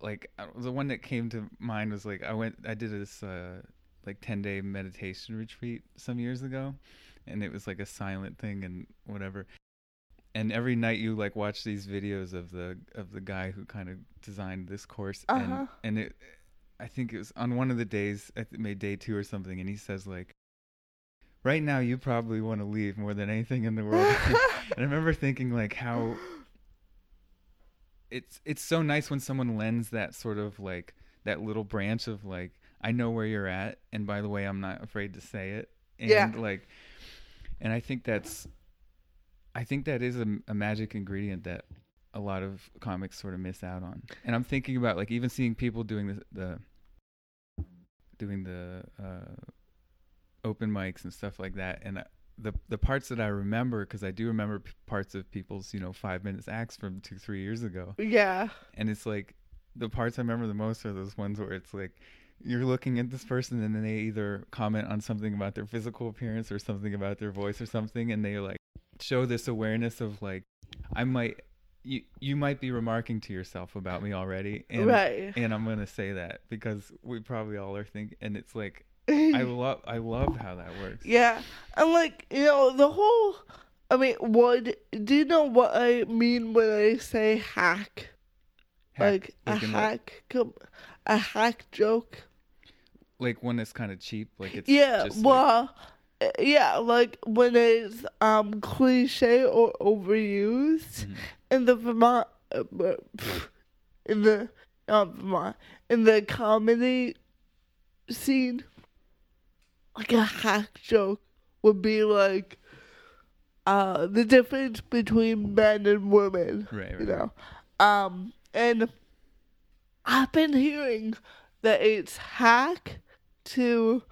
like uh, the one that came to mind was like I went I did this uh like 10 day meditation retreat some years ago and it was like a silent thing and whatever and every night you like watch these videos of the of the guy who kind of designed this course Uh-huh. and and it i think it was on one of the days i made day two or something and he says like right now you probably want to leave more than anything in the world [laughs] and i remember thinking like how [gasps] it's it's so nice when someone lends that sort of like that little branch of like i know where you're at and by the way i'm not afraid to say it and Yeah. like and i think that's i think that is a, a magic ingredient that a lot of comics sort of miss out on and i'm thinking about like even seeing people doing the, the doing the uh open mics and stuff like that and I- the the parts that i remember because i do remember p- parts of people's you know five minutes acts from two three years ago Yeah. and it's like the parts I remember the most are those ones where it's like you're looking at this person and then they either comment on something about their physical appearance or something about their voice or something and they like show this awareness of like I might you you might be remarking to yourself about me already and right. and I'm gonna say that because we probably all are thinking and it's like I [laughs] love I love how that works Yeah, and like you know the whole I mean, what do you know what I mean when I say hack? Hack, like, a hack, com- a hack joke. Like when it's kind of cheap. Like it's Yeah, just like- well, uh, yeah, like when it's um cliche or overused Mhm. in the Vermont, uh, uh, in the not Vermont, in the comedy scene, like a hack joke would be like uh the difference between men and women right, right, you know. Um, and I've been hearing that it's hack to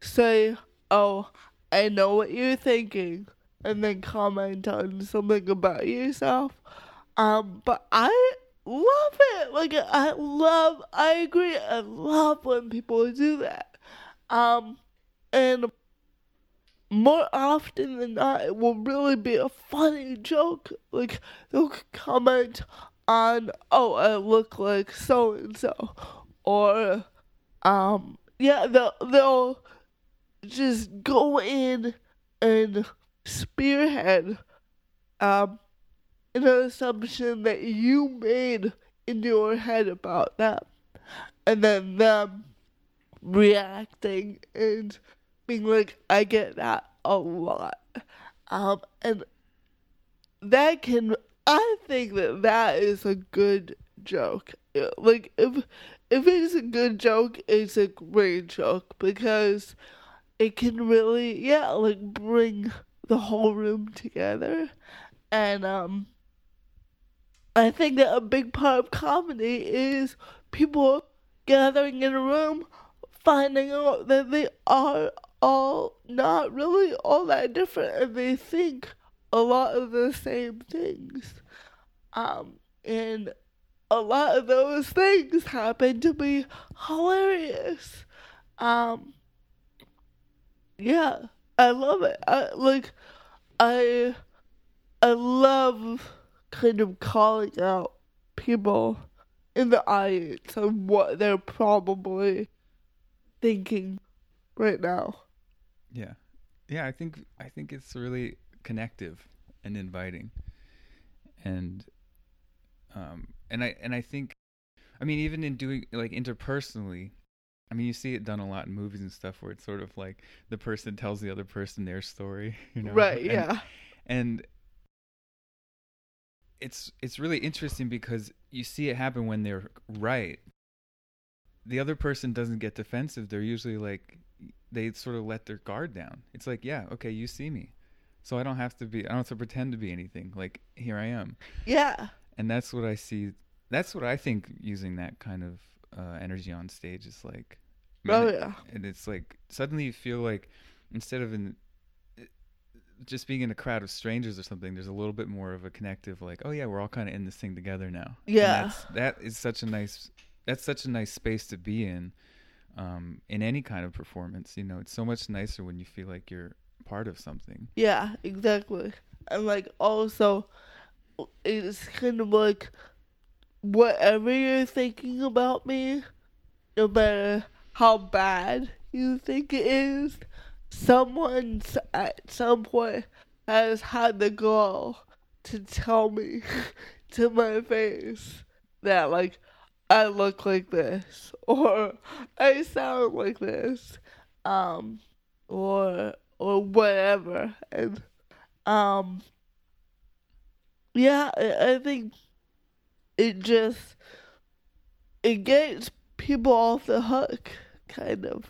say, "Oh, I know what you're thinking," and then comment on something about yourself. Um, but I love it. Like I love. I agree. I love when people do that. Um, and more often than not, it will really be a funny joke. Like they'll comment on, "Oh, I look like so and so," or, um, yeah, they'll they'll just go in and spearhead, um, an assumption that you made in your head about them, and then them reacting and being like, I get that a lot. Um, and that can, I think that that is a good joke. Like, if, if it's a good joke, it's a great joke because it can really, yeah, like bring the whole room together. And, um, I think that a big part of comedy is people gathering in a room finding out that they are all not really all that different and they think a lot of the same things. Um, and a lot of those things happen to be hilarious. Um, yeah, I love it. I like, I, I love kind of calling out people in the audience and what they're probably thinking right now. Yeah, yeah. I think I think it's really connective and inviting, and um, and I and I think, I mean, even in doing like interpersonally, I mean, you see it done a lot in movies and stuff where it's sort of like the person tells the other person their story, [laughs] you know? right, And- yeah. and it's it's really interesting because you see it happen when they're right the other person doesn't get defensive they're usually like they sort of let their guard down it's like yeah okay you see me so i don't have to be i don't have to pretend to be anything like here i am Yeah. And that's what i see that's what i think using that kind of uh, energy on stage is like Oh yeah. and it's like suddenly you feel like instead of in just being in a crowd of strangers or something there's a little bit more of a connective like oh yeah we're all kind of in this thing together now And Yeah. that's, that is such a nice that's such a nice space to be in um in any kind of performance you know it's so much nicer when you feel like you're part of something Yeah, exactly. And like also it's kind of like whatever you're thinking about me, no matter how bad you think it is, someone s- at some point has had the gall to tell me [laughs] to my face that like I look like this [laughs] or I sound like this, um, or or whatever, and um, yeah, I, think it just it gets people off the hook, kind of,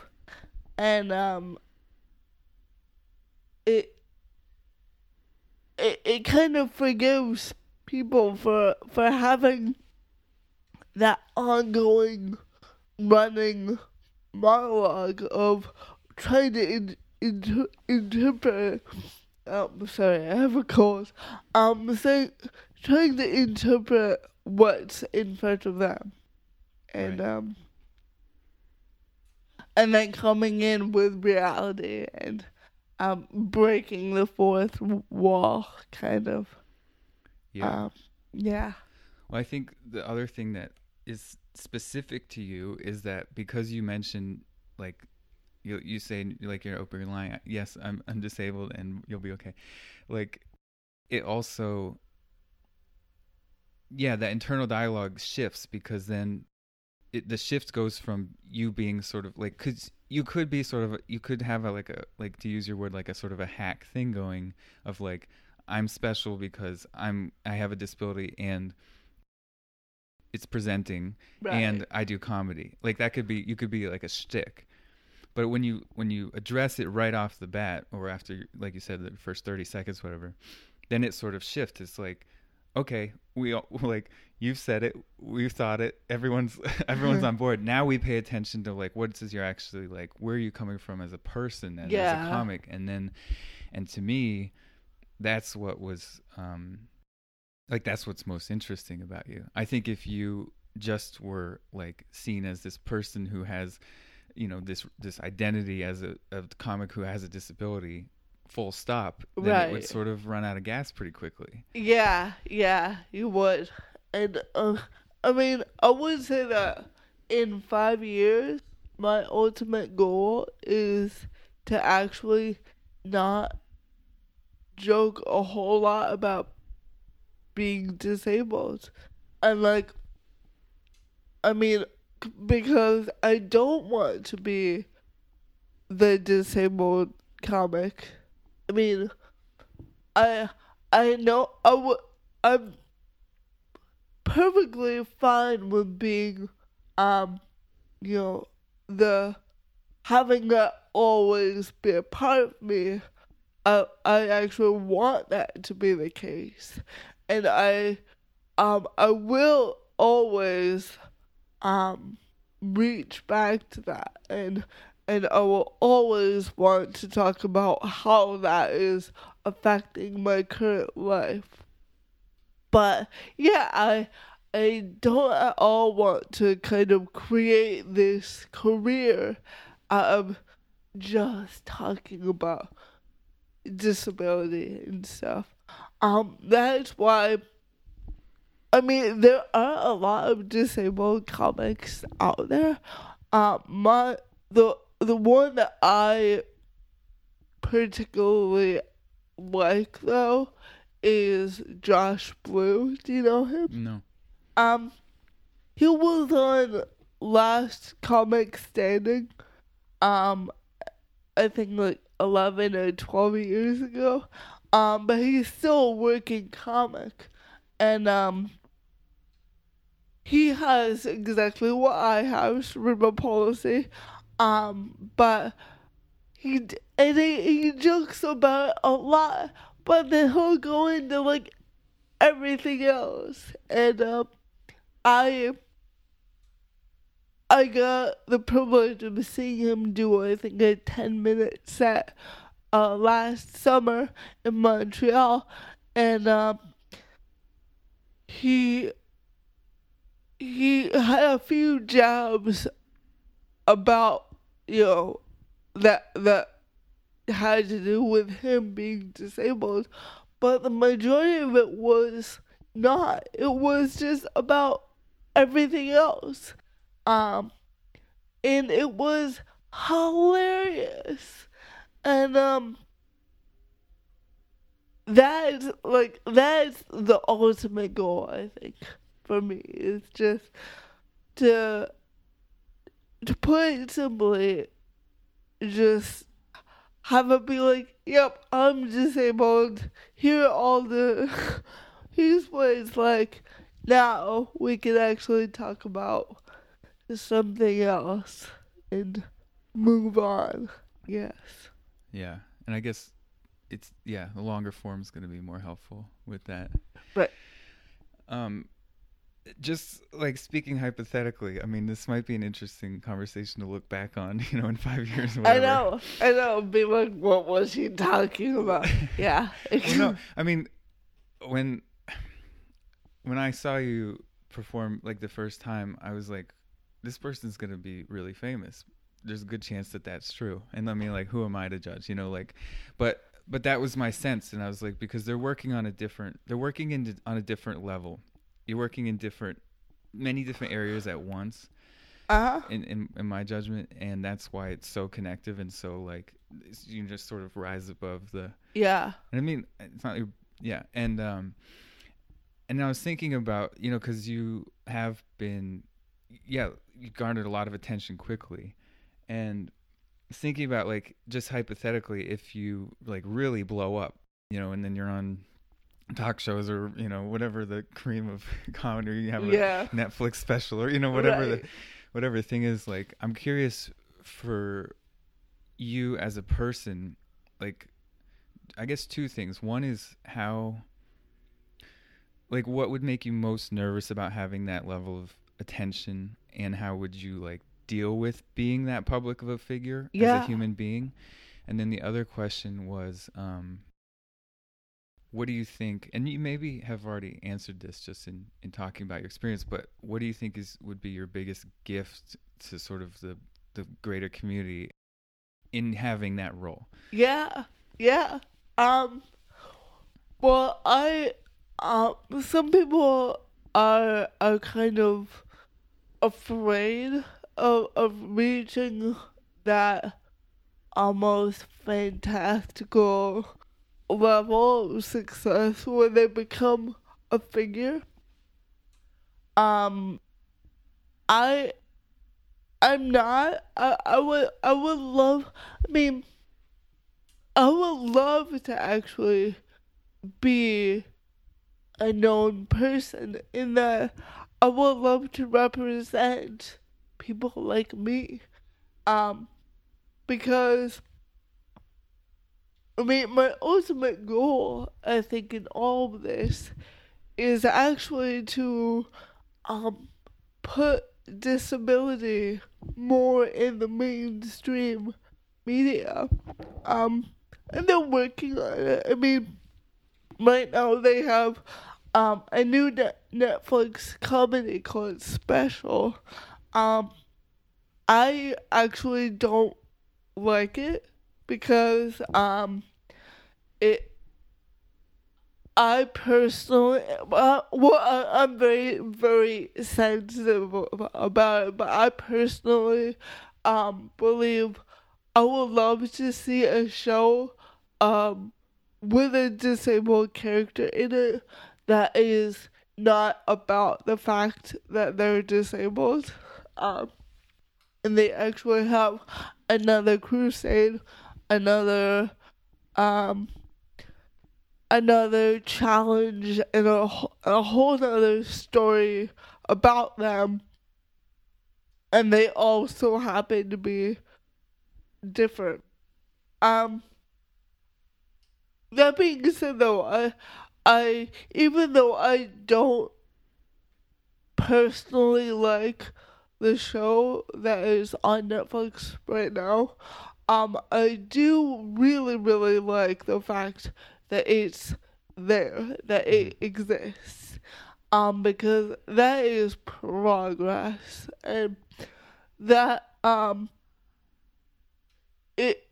and um, it it it kind of forgives people for for having that ongoing running monologue of trying to in, inter, interpret um sorry I have a cold. Um saying trying to interpret what's in front of them. And Right. um and then coming in with reality and um breaking the fourth wall kind of. Yeah. Um yeah. Well, I think the other thing that is specific to you is that because you mentioned like you you say like you're open line, yes, I'm I'm disabled and you'll be okay. Like it also yeah that internal dialogue shifts because then it, the shift goes from you being sort of like cuz you could be sort of you could have a like a like to use your word like a sort of a hack thing going of like I'm special because I'm I have a disability and it's presenting Right. and I do comedy. Like that could be you could be like a shtick. But when you when you address it right off the bat or after like you said the first 30 seconds whatever, then it sort of shifts. It's like okay, we all, [laughs] like you've said it, we've thought it, everyone's [laughs] everyone's on board. Now we pay attention to like what is your actually like where are you coming from as a person and as a comic and then and to me that's what was um like that's what's most interesting about you. I think if you just were like seen as this person who has you know this this identity as a, a comic who has a disability full stop then it would sort of run out of gas pretty quickly Yeah, yeah, you would. And uh, I mean, I would say that in five years, my ultimate goal is to actually not joke a whole lot about being disabled. And like, I mean, because I don't want to be the disabled comic. I mean, I I know I would I'm perfectly fine with being um you know the having that always be a part of me. I I actually want that to be the case. And I um I will always um reach back to that and and I will always want to talk about how that is affecting my current life. But yeah, I I don't at all want to kind of create this career of just talking about disability and stuff. Um, that's why. I mean, there are a lot of disabled comics out there. Uh, my the the one that I particularly like though is Josh Blue. Do you know him? no Um, he was on Last Comic Standing. Um, I think like eleven or twelve years ago. Um, but he's still a working comic, and um, he has exactly what I have, cerebral palsy. Um, but he and he, he jokes about a lot, but then he'll go into like everything else, and um, I I got the privilege of seeing him do I think a ten minute set uh last summer in Montreal and um he he had a few jabs about you know that that had to do with him being disabled but the majority of it was not. It was just about everything else. Um and it was hilarious. And um that's like that's the ultimate goal i think for me is just to to put it simply just have it be like yep i'm disabled here are all the here's what it's like now we can actually talk about something else and move on. Yes. yeah and i guess it's yeah the longer form is going to be more helpful with that But um just like speaking hypothetically i mean this might be an interesting conversation to look back on [laughs] you know in five years or I know. I know. Be like, what was he talking about? [laughs] Yeah. well, no, I mean, when when I saw you perform like the first time, I was like, this person's gonna be really famous. There's a good chance that that's true. And I mean, like, who am I to judge? You know, like, but but that was my sense, and I was like, because they're working on a different, they're working in on a different level. You're working in different, many different areas at once Uh huh. in, in in my judgment, and that's why it's so connective and so like you just sort of rise above the Yeah. I mean, it's not yeah, and um, and I was thinking about you know because you have been, yeah, you garnered a lot of attention quickly, and thinking about like just hypothetically if you like really blow up, you know, and then you're on talk shows or you know whatever the cream of [laughs] comedy you have a Yeah. Netflix special or you know whatever Right. the whatever thing is like I'm curious for you as a person like I guess two things one is how like what would make you most nervous about having that level of attention and how would you like deal with being that public of a figure as a human being and then the other question was um what do you think and you maybe have already answered this just in in talking about your experience but what do you think is would be your biggest gift to sort of the the greater community in having that role Yeah, yeah. Um, well, I, um, some people are are kind of afraid of of reaching that almost fantastical level of success when they become a figure. Um, I, I'm not. I, I would. I would love. I mean. I would love to actually be a known person in that I would love to represent people like me. Um because I mean my ultimate goal I think in all of this is actually to um put disability more in the mainstream media. Um and they're working on it. I mean, right now they have um, a new net- Netflix comedy called Special. Um, I actually don't like it because um, it. I personally, well, I, I'm very, very sensitive about it, but I personally um, believe I would love to see a show um with a disabled character in it that is not about the fact that they're disabled. Um and they actually have another crusade, another um another challenge and a, a whole other story about them and they also happen to be different. Um that being said though, I I even though I don't personally like the show that is on Netflix right now, um I do really, really like the fact that it's there, that it exists. Um because that is progress and that um it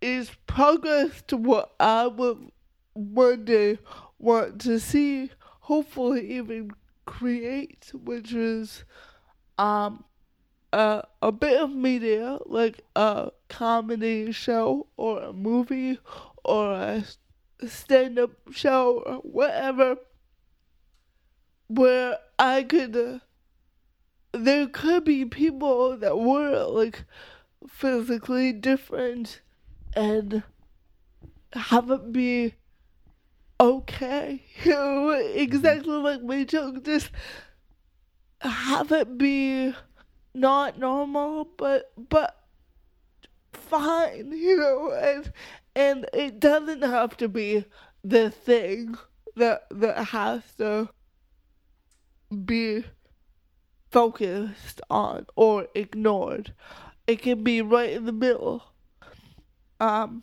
is progress to what I would one day want to see, hopefully even create, which is um a a bit of media like a comedy show or a movie or a stand up show or whatever where I could uh, there could be people that were like physically different and have it be okay. You [laughs] know, exactly like my joke, just have it be not normal but but fine, [laughs] you know, and and it doesn't have to be the thing that that has to be focused on or ignored. It can be right in the middle. Um,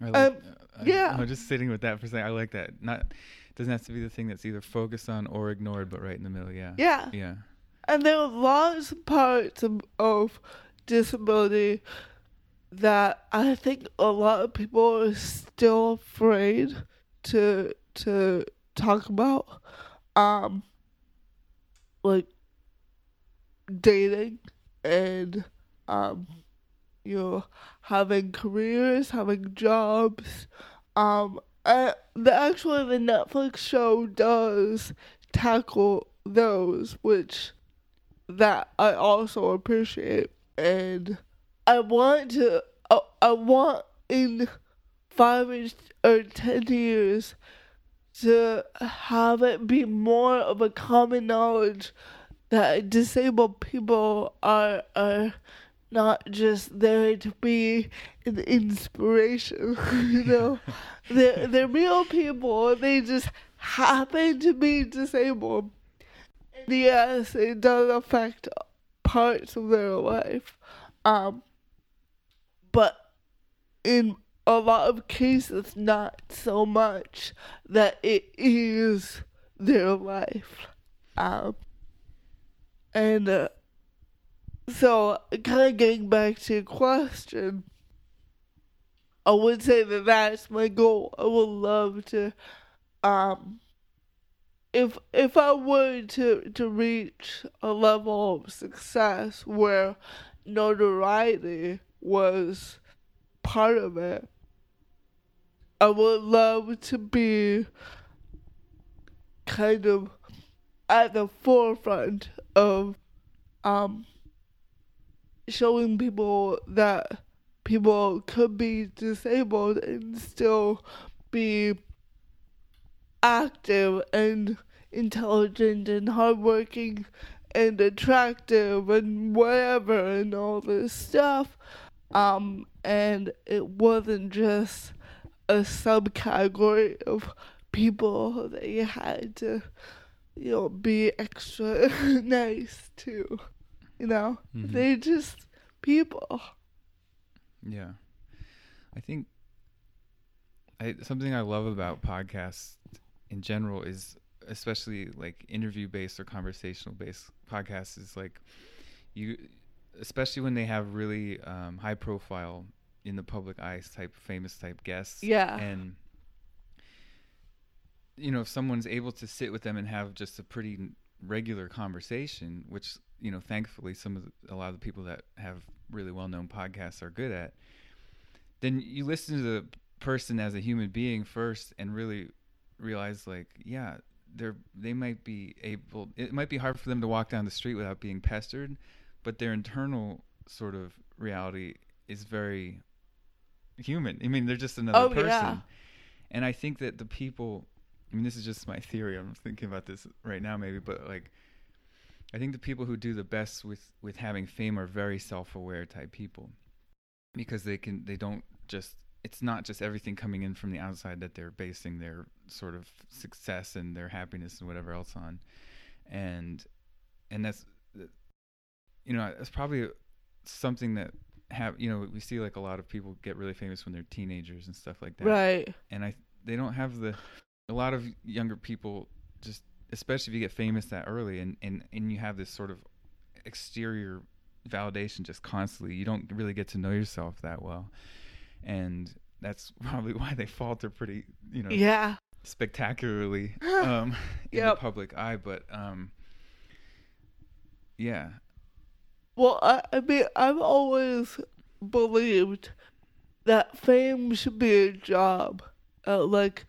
I like, Um, I- yeah. I'm just sitting with that for a second. I like that. Not doesn't have to be the thing that's either focused on or ignored, but right in the middle. Yeah. yeah. Yeah. And there are lots of parts of, of disability that I think a lot of people are still afraid to to talk about. Um like dating and um you know having careers, having jobs, um the actually the Netflix show does tackle those, which that I also appreciate, and I want to. Uh, I want in five or ten years to have it be more of a common knowledge that disabled people are are not just there to be an inspiration, [laughs] you know. [laughs] they're they're real people. They just happen to be disabled. Yes, it does affect parts of their life. Um but in a lot of cases not so much that it is their life. Um and uh, so, kind of getting back to your question, I would say that that's my goal. I would love to, um, if if I were to to reach a level of success where notoriety was part of it, I would love to be kind of at the forefront of um showing people that people could be disabled and still be active and intelligent and hardworking and attractive and whatever and all this stuff. Um, and it wasn't just a subcategory of people that you had to, you know, be extra [laughs] nice to. You know, Mhm. they're just people. Yeah. I think I something I love about podcasts in general is especially like interview based or conversational based podcasts is like you especially when they have really um, high profile in the public eyes type famous type guests Yeah. and you know if someone's able to sit with them and have just a pretty regular conversation which you know thankfully some of the, a lot of the people that have really well known podcasts are good at then you listen to the person as a human being first and really realize like yeah they're they might be able it might be hard for them to walk down the street without being pestered but their internal sort of reality is very human. I mean they're just another Oh, person. Yeah. and i think that the people i mean this is just my [laughs] theory. I'm thinking about this right now maybe but like i think the people who do the best with with having fame are very self-aware type people because they can they don't just it's not just everything coming in from the outside that they're basing their sort of success and their happiness and whatever else on. And and that's you know that's probably something that have you know we see like a lot of people get really famous when they're teenagers and stuff like that. Right. and I they don't have the a lot of younger people just especially if you get famous that early and and and you have this sort of exterior validation just constantly you don't really get to know yourself that well and that's [laughs] probably why they falter pretty you know Yeah. spectacularly [sighs] um in the public eye but um yeah Well, I, I mean, I've always believed that fame should be a job. Uh, like,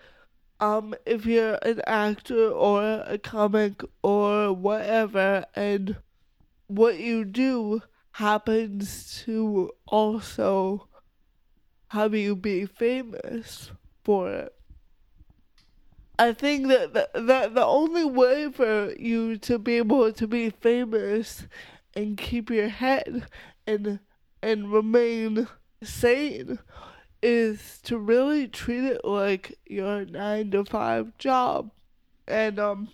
um, if you're an actor or a comic or whatever, and what you do happens to also have you be famous for it. I think that the, that the only way for you to be able to be famous and keep your head and and remain sane is to really treat it like your nine to five job and um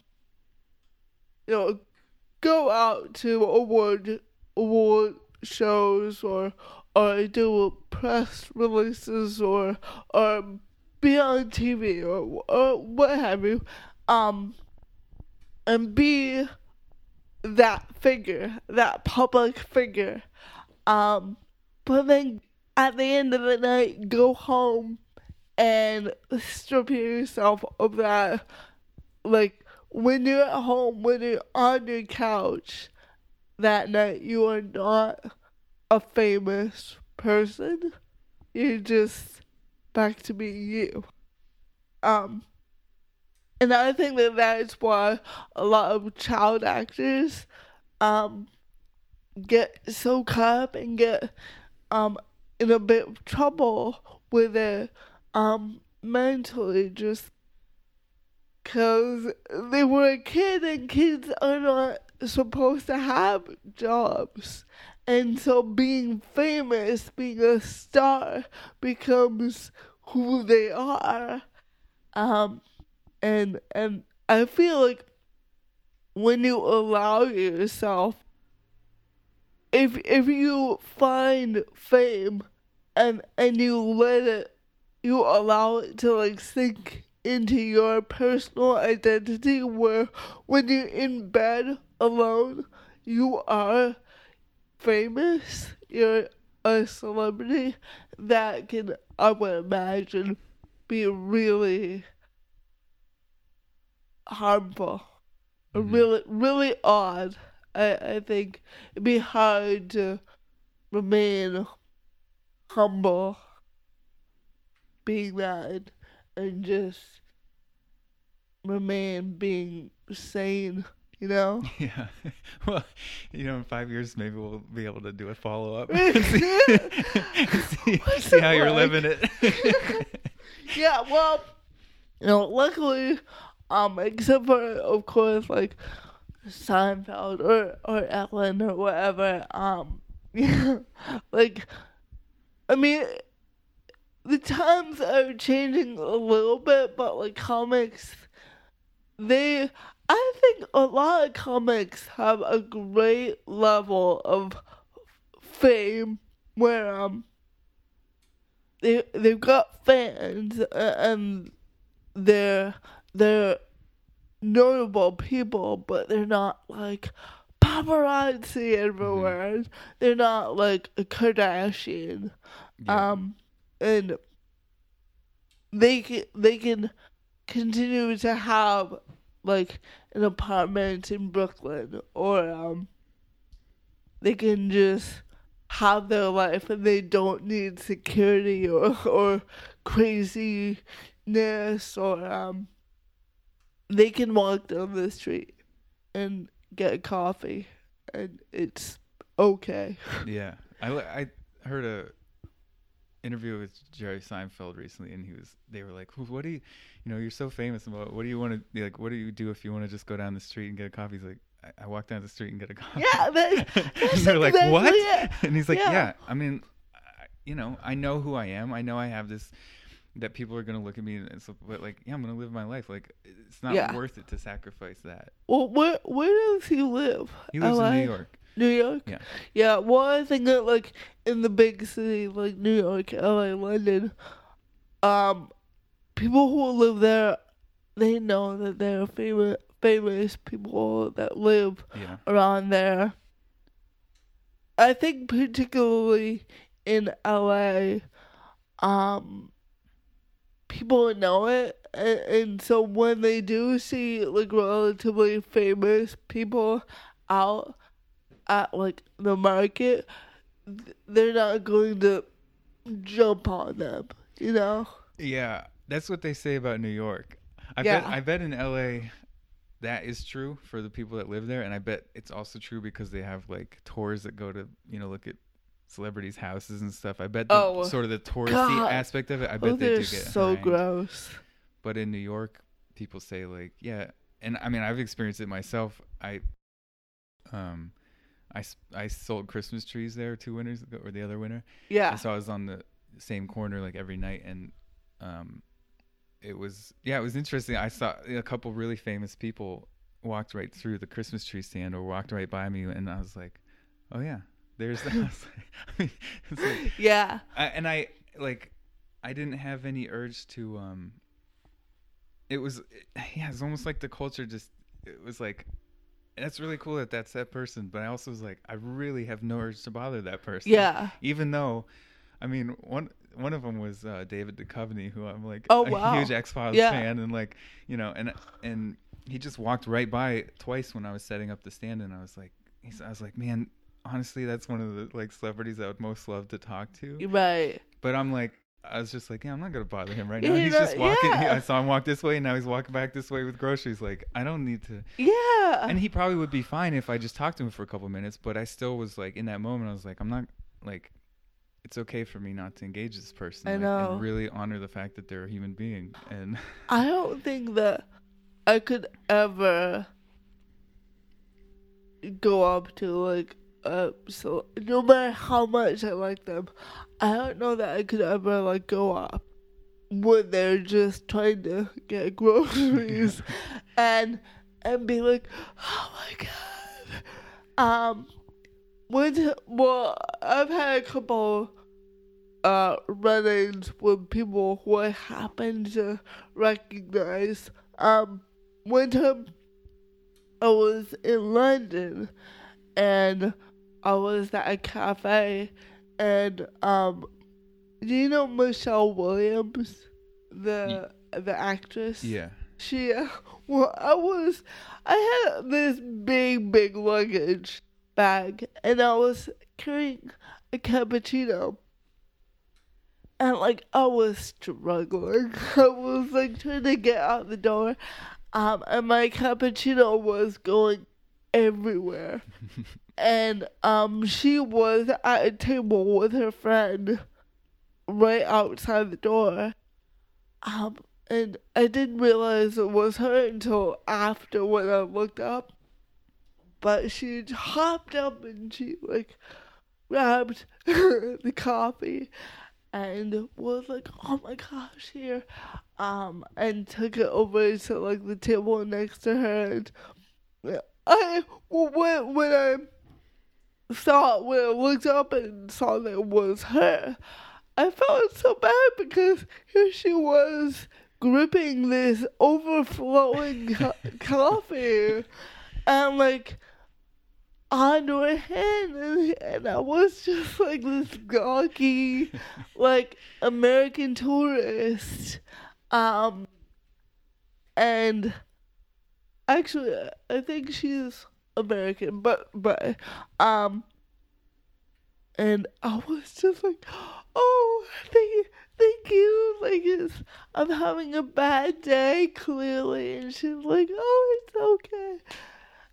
you know go out to award award shows or or do press releases or or be on TV or or what have you um and be that figure, that public figure. Um, but then at the end of the night, go home and strip yourself of that. Like when you're at home, when you're on your couch that night, you are not a famous person. You're just back to being you. um, and I think that that's why a lot of child actors, um, get so caught up and get, um, in a bit of trouble with it, um, mentally just because they were a kid and kids are not supposed to have jobs. And so being famous, being a star becomes who they are. Um and and I feel like when you allow yourself if if you find fame and and you let it you allow it to like sink into your personal identity where when you're in bed alone you are famous you're a celebrity that can i would imagine be really harmful. Mhm. really really odd i i think. It'd be hard to remain humble being that and just remain being sane, you know? [laughs] Yeah. Well, you know, in five years, maybe we'll be able to do a follow up. [laughs] [laughs] See, see it how you're living it. yeah, well, you know, luckily, um, except for, of course, like Seinfeld or, or Ellen or whatever, um, yeah, like, I mean, the times are changing a little bit, but like comics, they, I think a lot of comics have a great level of fame where, um, they they've got fans and they're they're notable people, but they're not like paparazzi everywhere. They're not like a Kardashian. Yeah. Um, and they can they can continue to have like an apartment in Brooklyn, or um, they can just have their life and they don't need security or or craziness or um, they can walk down the street and get coffee and it's okay. [laughs] Yeah, I I heard a interview with Jerry Seinfeld recently, and he was they were like, "What do you, you know, you're so famous about what do you want to be like? What do you do if you want to just go down the street and get a coffee?" He's like, "I, I walk down the street and get a [laughs] coffee." Yeah, [laughs] and they're like, "What?" it. [laughs] And he's like, Yeah. "Yeah, I mean, I, you know, I know who I am. I know I have this." That people are gonna look at me and so, but like, yeah, I'm gonna live my life. Like, it's not Yeah. worth it to sacrifice that. Well, where where does he live? He lives LA? in New York. New York. Yeah. Yeah. Well, I think that like in the big city like New York, LA, London, um, people who live there, they know that they're famous famous people that live Yeah, around there. I think particularly in LA, um, people know it, and, and so when they do see like relatively famous people out at like the market, they're not going to jump on them, you know? Yeah, that's what they say about New York. I Yeah. bet I bet in LA that is true for the people that live there and I bet it's also true because they have like tours that go to, you know, look at celebrities' houses and stuff. I bet the, Oh, sort of the touristy God. aspect of it, I bet Oh, they do get so harangued. gross. But in New York, people say like, yeah, and I mean, I've experienced it myself. I um I, I sold Christmas trees there two winters ago or the other winter. Yeah. And so I was on the same corner like every night, and um, it was yeah, it was interesting. I saw a couple really famous people walked right through the Christmas tree stand or walked right by me, and I was like, oh yeah, there's that. I like- I mean, it's like- Yeah. I, and I like I didn't have any urge to um. It was yeah, it's almost like the culture just it was like. That's really cool that that's that person, but I also was like, I really have no urge to bother that person Yeah. even though I mean one one of them was uh, David Duchovny who I'm like Oh, a wow. huge X Files Yeah. fan and like you know and and he just walked right by twice when I was setting up the stand and I was like he's, I was like man honestly that's one of the like celebrities I would most love to talk to Right. but I'm like I was just like, yeah, I'm not gonna bother him right You now. He's know, just walking. yeah. [laughs] I saw him walk this way, and now he's walking back this way with groceries. Like, I don't need to. Yeah. And he probably would be fine if I just talked to him for a couple minutes. But I still was like, in that moment, I was like, I'm not like. It's okay for me not to engage this person. I like, know. And really honor the fact that they're a human being. And [sighs] I don't think that I could ever go up to like uh so no matter how much I like them, I don't know that I could ever like go up when they're just trying to get groceries [laughs] and and be like, oh my god. Um when well I've had a couple uh run-ins with people who I happen to recognize. Um one time I was in London and I was at a cafe and um do you know Michelle Williams? The the actress? yeah, She, uh, [laughs] well, I was, I had this big, big luggage bag, and I was carrying a cappuccino. And, like, I was struggling. [laughs] I was, like, trying to get out the door. Um, and my cappuccino was going everywhere. [laughs] and, um, she was at a table with her friend right outside the door. Um, and I didn't realize it was her until after when I looked up. But she hopped up and she like grabbed [laughs] the coffee and was like, "Oh my gosh, here!" Um, and took it over to like the table next to her. And I when when I saw when I looked up and saw that it was her, I felt so bad because here she was gripping this overflowing [laughs] co- coffee and like on her hand and, and I was just like this gawky like American tourist um and actually I think she's American but but um and I was just like, "Oh, thank, you thank you." Like, it's, I'm having a bad day, clearly, and she's like, "Oh, it's okay."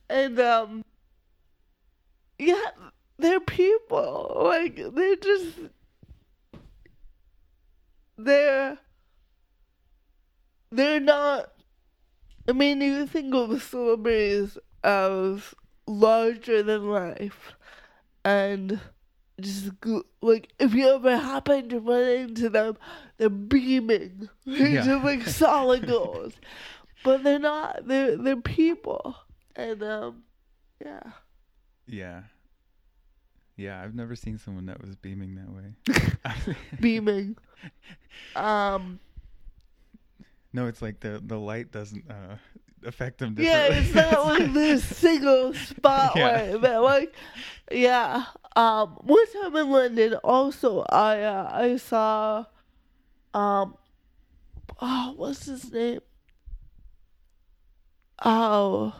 And um, yeah, they're people. Like, they're just they're they're not. I mean, you think of celebrities as larger than life, and just like if you ever happen to run into them, they're beaming. They're [laughs] Yeah. just like solid gold. But they're not. They're they're people, and um, yeah. yeah, yeah. I've never seen someone that was beaming that way. [laughs] beaming. Um, no, it's like the the light doesn't uh, affect them. yeah, it's not [laughs] like this single spotlight, but like, yeah. Um, one time in London, also, I uh, I saw, um, oh, what's his name? Oh,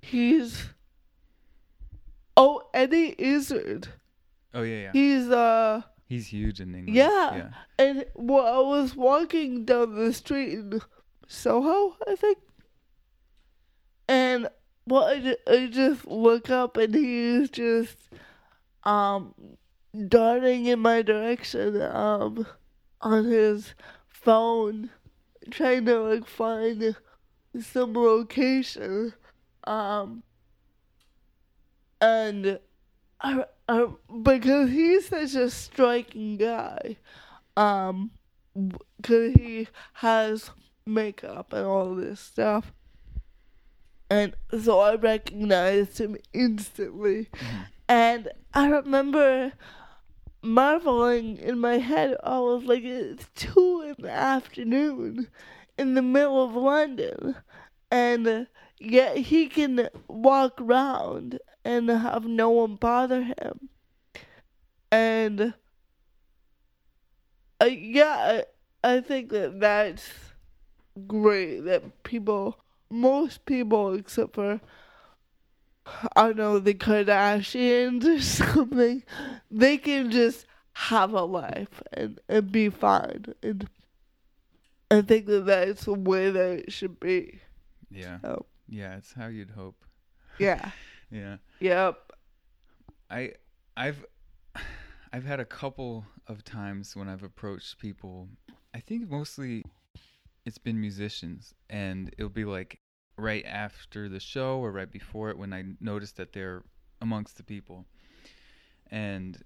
he's, oh, Eddie Izzard. oh yeah, yeah. He's uh. He's huge in England. Yeah. yeah. And well, I was walking down the street in Soho, I think. And well, I, ju- I just look up and he's just um darting in my direction um on his phone, trying to like find some location. Um, and I, I, because he's such a striking guy, um, because he has makeup and all this stuff, and so I recognized him instantly, and I remember marveling in my head. I was like, it's two in the afternoon, in the middle of London, and yet he can walk around and have no one bother him. And uh, yeah, I, I think that that's great that people, most people except for, I don't know, the Kardashians or [laughs] something, they can just have a life and, and be fine. And I think that that's the way that it should be. Yeah. So, Yeah, it's how you'd hope. yeah. [laughs] Yeah. Yep. I I've I've had a couple of times when I've approached people. I think mostly it's been musicians and it'll be like right after the show or right before it when I notice that they're amongst the people. And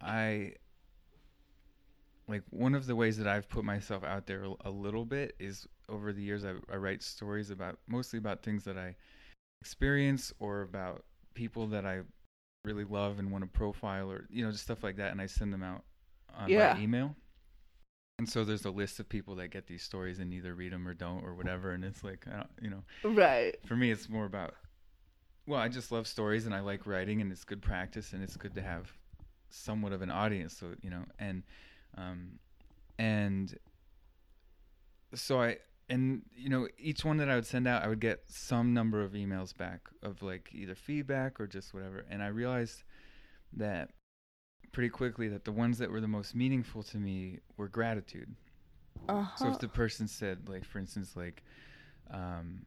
I like one of the ways that I've put myself out there a little bit is over the years I, I write stories about mostly about things that I experience or about people that I really love and want to profile or you know just stuff like that and I send them out on Yeah. by email. And so there's a list of people that get these stories and either read them or don't or whatever and it's like I don't, you know Right. for me it's more about well i just love stories and i like writing and it's good practice and it's good to have somewhat of an audience so you know and um and so i and you know each one that i would send out i would get some number of emails back of like either feedback or just whatever and i realized that pretty quickly that the ones that were the most meaningful to me were gratitude Uh so if the person said, like, for instance, like, um,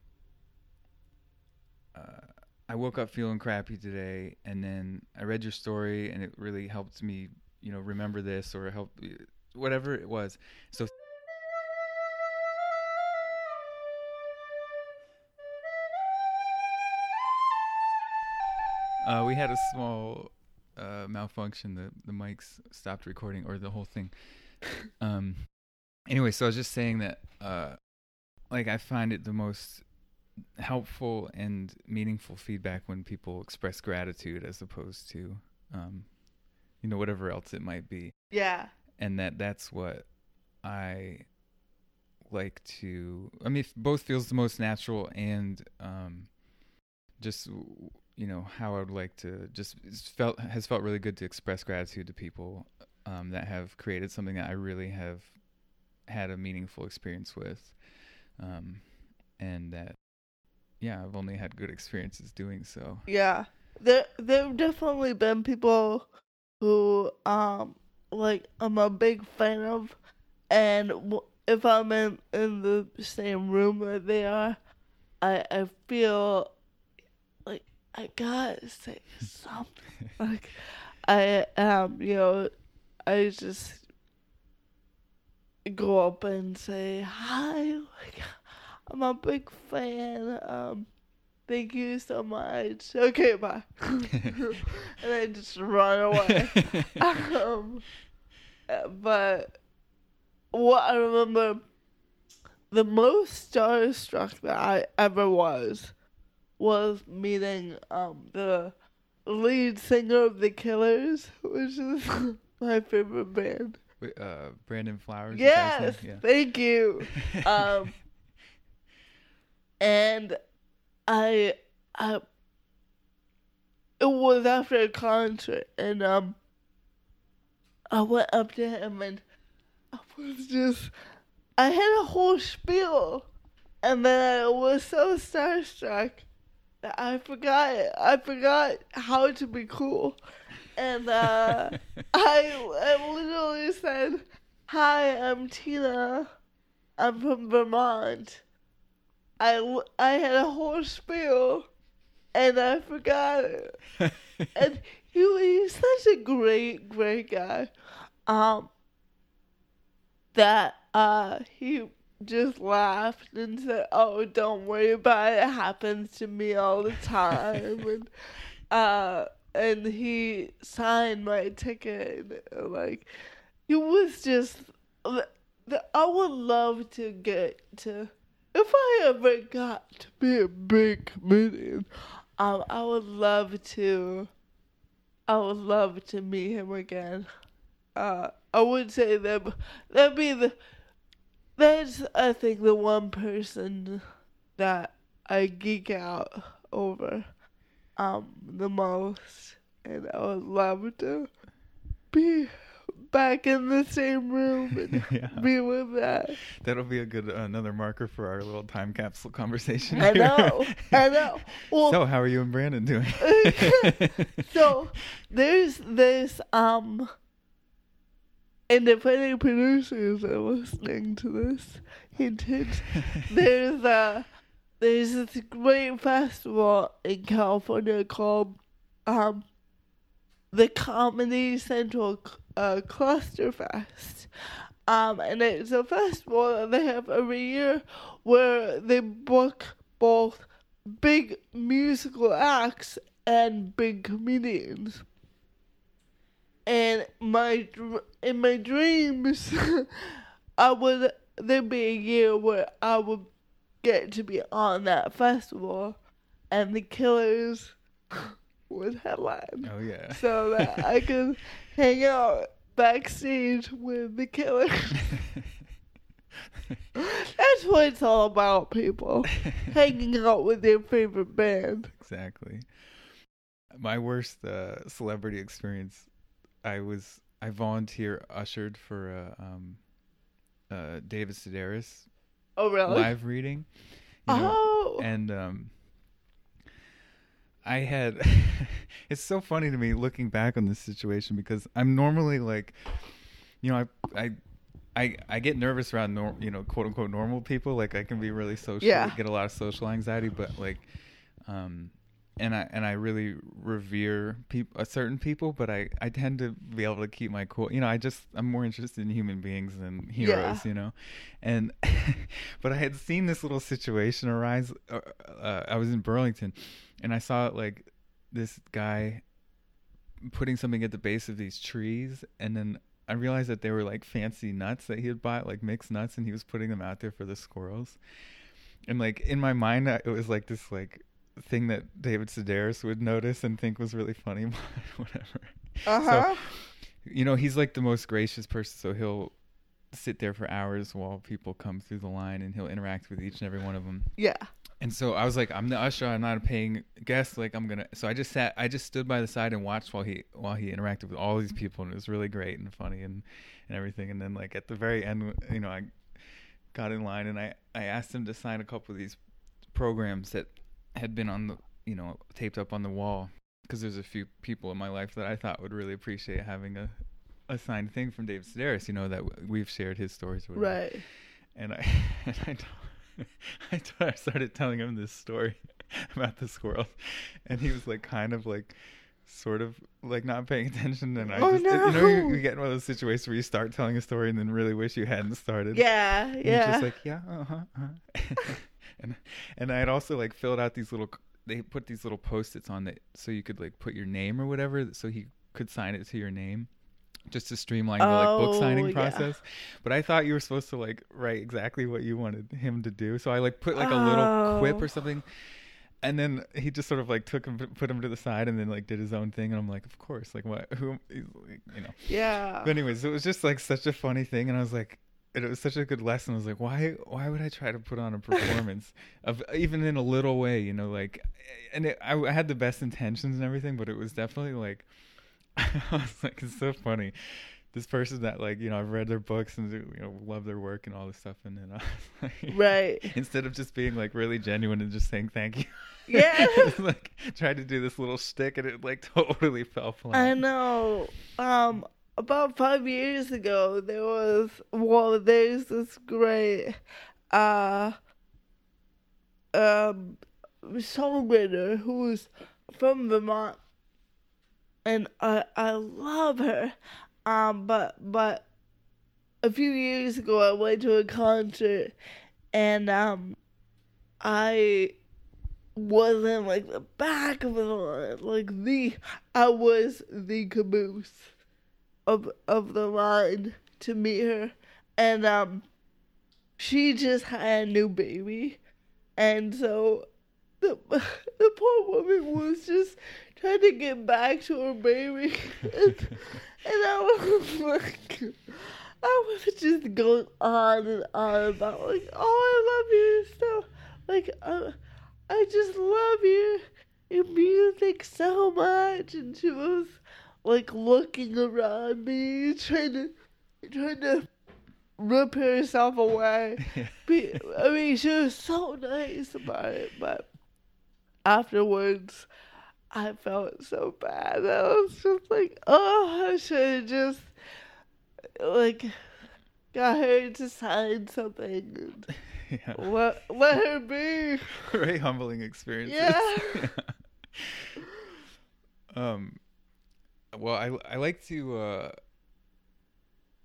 uh, I woke up feeling crappy today, and then I read your story, and it really helped me, you know, remember this or help, whatever it was. So. Uh, we had a small uh, malfunction. The the mics stopped recording, or the whole thing. [laughs] Um, anyway, so I was just saying that, uh, like, I find it the most helpful and meaningful feedback when people express gratitude as opposed to, um, you know, whatever else it might be, yeah. and that that's what I like to. I mean, both feels the most natural and, um, just you know how I would like to just felt has felt really good to express gratitude to people um, that have created something that I really have had a meaningful experience with, um, and that yeah I've only had good experiences doing so. Yeah. There there've definitely been people who um like I'm a big fan of and if I'm in in the same room that they are I I feel I gotta say [laughs] something like I um you know I just go up and say hi like I'm a big fan um Thank you so much. Okay, bye. [laughs] and I just run away. [laughs] um, but what I remember the most starstruck that I ever was was meeting um the lead singer of the Killers, which is [laughs] my favorite band. Wait, uh, Brandon Flowers. is that his Yes, name? thank you. [laughs] Um, and I, I, it was after a concert, and um, I went up to him and I was just, I had a whole spiel, and then I was so starstruck I forgot. I forgot how to be cool, and uh, [laughs] I, I literally said, "Hi, I'm Tina. I'm from Vermont." I I had a whole spiel, and I forgot it. [laughs] And he he's such a great great guy. Um, that uh he just laughed and said, "Oh, don't worry about it. It happens to me all the time." and [laughs] uh, and he signed my ticket. And, like, it was just. The, I would love to get to. If I ever got to be a big comedian, um, I would love to. I would love to meet him again. Uh, I would say that that'd be the. That's I think the one person that I geek out over, um, the most, and I would love to be back in the same room [laughs] and yeah. be with that. That'll be a good another marker for our little time capsule conversation. I know, I know. [laughs] Well, so how are you and Brandon doing? [laughs] so there's this um independent producers are listening to this, hint hint, [laughs] there's a there's this great festival in California called um the Comedy Central uh, Cluster Fest. Um, and it's a festival that they have every year where they book both big musical acts and big comedians. And my in my dreams, [laughs] I would there'd be a year where I would get to be on that festival, and the Killers [laughs] would headline, Oh yeah. so that I [laughs] could hang out backstage with the Killers. That's what it's all about, people. Hanging out with their favorite band. exactly. My worst uh, celebrity experience. I was I volunteer ushered for a um, uh, David Sedaris Oh, really? live reading. you know, oh, and um I had [laughs] it's so funny to me looking back on this situation because I'm normally like you know I I I, I get nervous around nor, you know quote unquote normal people like I can be really social Yeah. get a lot of social anxiety but like um and I and I really revere people, uh, certain people, but I I tend to be able to keep my cool. You know, I just I'm more interested in human beings than heroes. Yeah. You know, and [laughs] but I had seen this little situation arise. Uh, uh, I was in Burlington, and I saw like this guy putting something at the base of these trees, and then I realized that they were like fancy nuts that he had bought, like mixed nuts, and he was putting them out there for the squirrels. And like in my mind, it was like this like thing that David Sedaris would notice and think was really funny, [laughs] but whatever. uh huh. You know, he's like the most gracious person, so he'll sit there for hours while people come through the line, and he'll interact with each and every one of them. yeah. And so I was like, I'm the usher. I'm not a paying guest. Like I'm gonna. So I just sat. I just stood by the side and watched while he while he interacted with all these people, and it was really great and funny and and everything. And then like at the very end, you know, I got in line and I I asked him to sign a couple of these programs that had been on the you know taped up on the wall because there's a few people in my life that I thought would really appreciate having a a signed thing from David Sedaris. You know that we've shared his stories. Or whatever Right. and I [laughs] and I, told, [laughs] I, I started telling him this story [laughs] about the squirrel, and he was like kind of like sort of like not paying attention and I Oh, just you know you, you get in one of those situations where you start telling a story and then really wish you hadn't started. Yeah. And Yeah. Just like, yeah, uh-huh, uh-huh. And and I had also like filled out these little they put these little post-its on that so you could like put your name or whatever so he could sign it to your name just to streamline the like book Oh, signing yeah. process. But I thought you were supposed to like write exactly what you wanted him to do. So I like put like a little quip Oh. or something. And then he just sort of like took him, put him to the side, and then like did his own thing. And I'm like, of course, like what? Who? You know. yeah. But anyways, it was just like such a funny thing, and I was like, and it was such a good lesson. I was like, why, why would I try to put on a performance of even in a little way, you know, like, and it, I, I had the best intentions and everything, but it was definitely like, [laughs] I was like, it's so funny. This person that like, you know, I've read their books and you know love their work and all this stuff, and then I was [laughs] like, Right. instead of just being like really genuine and just saying thank you, [laughs] Yeah. like tried to do this little shtick, and it like totally fell flat. I know. Um, about five years ago, there was well, there's this great uh um songwriter who's from Vermont, and I I love her. Um, but but a few years ago, I went to a concert, and um, I was in like the back of the line, like the I was the caboose of of the line to meet her, and um, she just had a new baby, and so the [laughs] the poor woman was just trying to get back to her baby, and, [laughs] and I was like. I was just going on and on about like, oh, I love you so, like, uh, I just love your your music so much, and she was like looking around me, trying to trying to rip herself away. [laughs] Be- I mean, she was so nice about it, but afterwards, I felt so bad. I was just like, oh, I should have just like got her to sign something. And [laughs] yeah. let let her be. [laughs] Very humbling experiences. Yeah. um well I I like to uh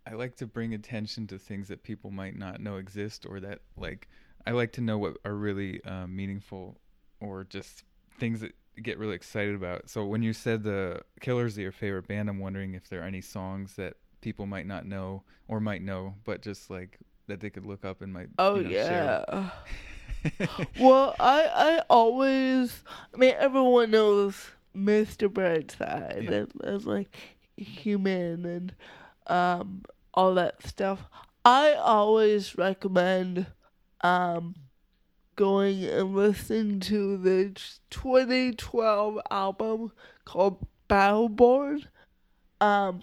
I like to bring attention to things that people might not know exist or that like I like to know what are really uh, meaningful or just things that get really excited about. So when you said the Killers are your favorite band, I'm wondering if there are any songs that people might not know or might know, but just like that they could look up and might. Oh you know, yeah. [laughs] well, I I always I mean everyone knows Mr. Brightside Yeah. and, and like human and um all that stuff. I always recommend um going and listening to the 2012 album called Battleborn. Um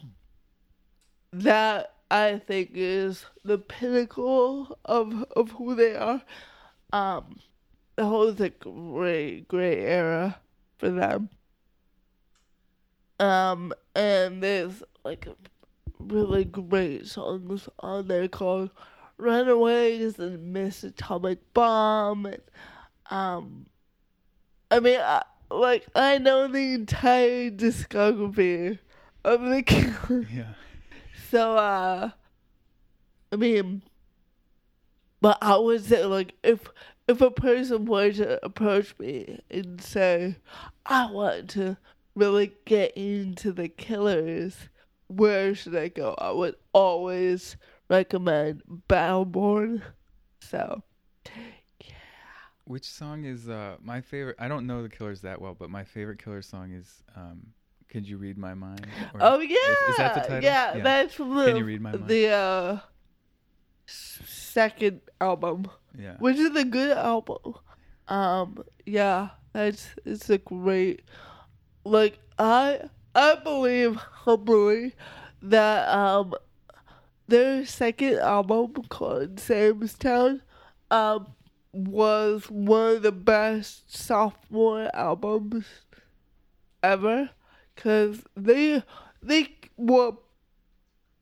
that I think is the pinnacle of of who they are. Um, that was a great, great era for them. Um, and there's like really great songs on there called "Runaways" and "Miss Atomic Bomb." And, um, I mean, I, like I know the entire discography of the [laughs] Killers. yeah. So, uh, I mean, but I would say, like, if if a person were to approach me and say, I want to really get into the killers, where should I go? I would always recommend Battleborn. So, yeah. Which song is uh my favorite? I don't know the Killers that well, but my favorite Killer song is um "Could You Read My Mind?" Or- oh yeah, is that the title? Yeah, that's from the Can you read my mind? the uh, second album. yeah. which is a good album. Um, yeah, that's it's a great. Like I, I believe humbly that um, their second album called Sam's Town, um, was one of the best sophomore albums ever, cause they they were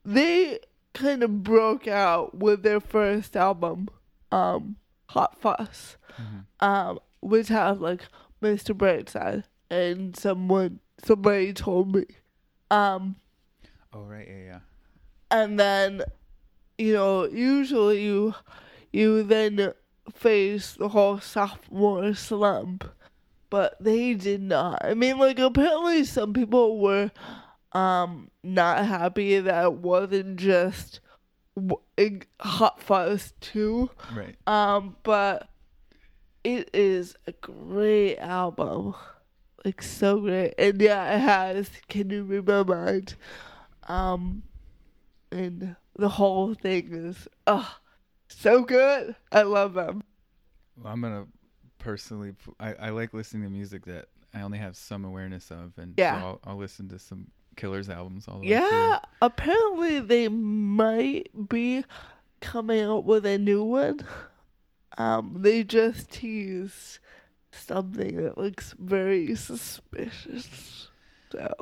they kind of broke out with their first album um Hot Fuss, Mhm. um, which has like Mr. Brightside, and someone somebody told me, um, Oh right, yeah, yeah. and then you know usually you you then face the whole sophomore slump, but they did not. I mean, like apparently some people were um not happy that it wasn't just Hot Fuss two. Right. Um, but it is a great album. Like so great. And yeah, it has Can You Read My Mind? Um and the whole thing is oh so good. I love them. Well, I'm gonna personally. I like listening to music that I only have some awareness of, and Yeah. so I'll, I'll listen to some Killers albums all the way Yeah, apparently they might be coming out with a new one. Um, they just teased something that looks very suspicious. So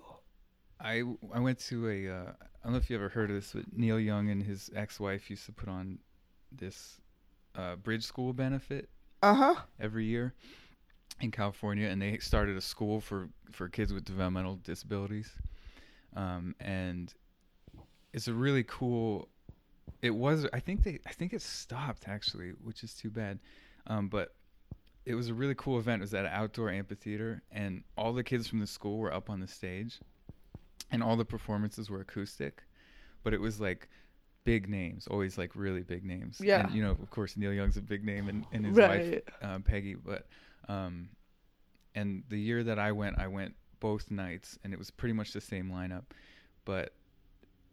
I I went to a uh, I don't know if you ever heard of this, but Neil Young and his ex-wife used to put on this uh, bridge school benefit uh huh. every year in California, and they started a school for for kids with developmental disabilities, um, and it's a really cool. It was I think they I think it stopped actually, which is too bad, um, but it was a really cool event. It was at an outdoor amphitheater, and all the kids from the school were up on the stage, and all the performances were acoustic, but it was like big names, always like really big names. Yeah. And you know, of course, Neil Young's a big name, and, and his Right. wife um, Peggy. But um, and the year that I went, I went both nights, and it was pretty much the same lineup. But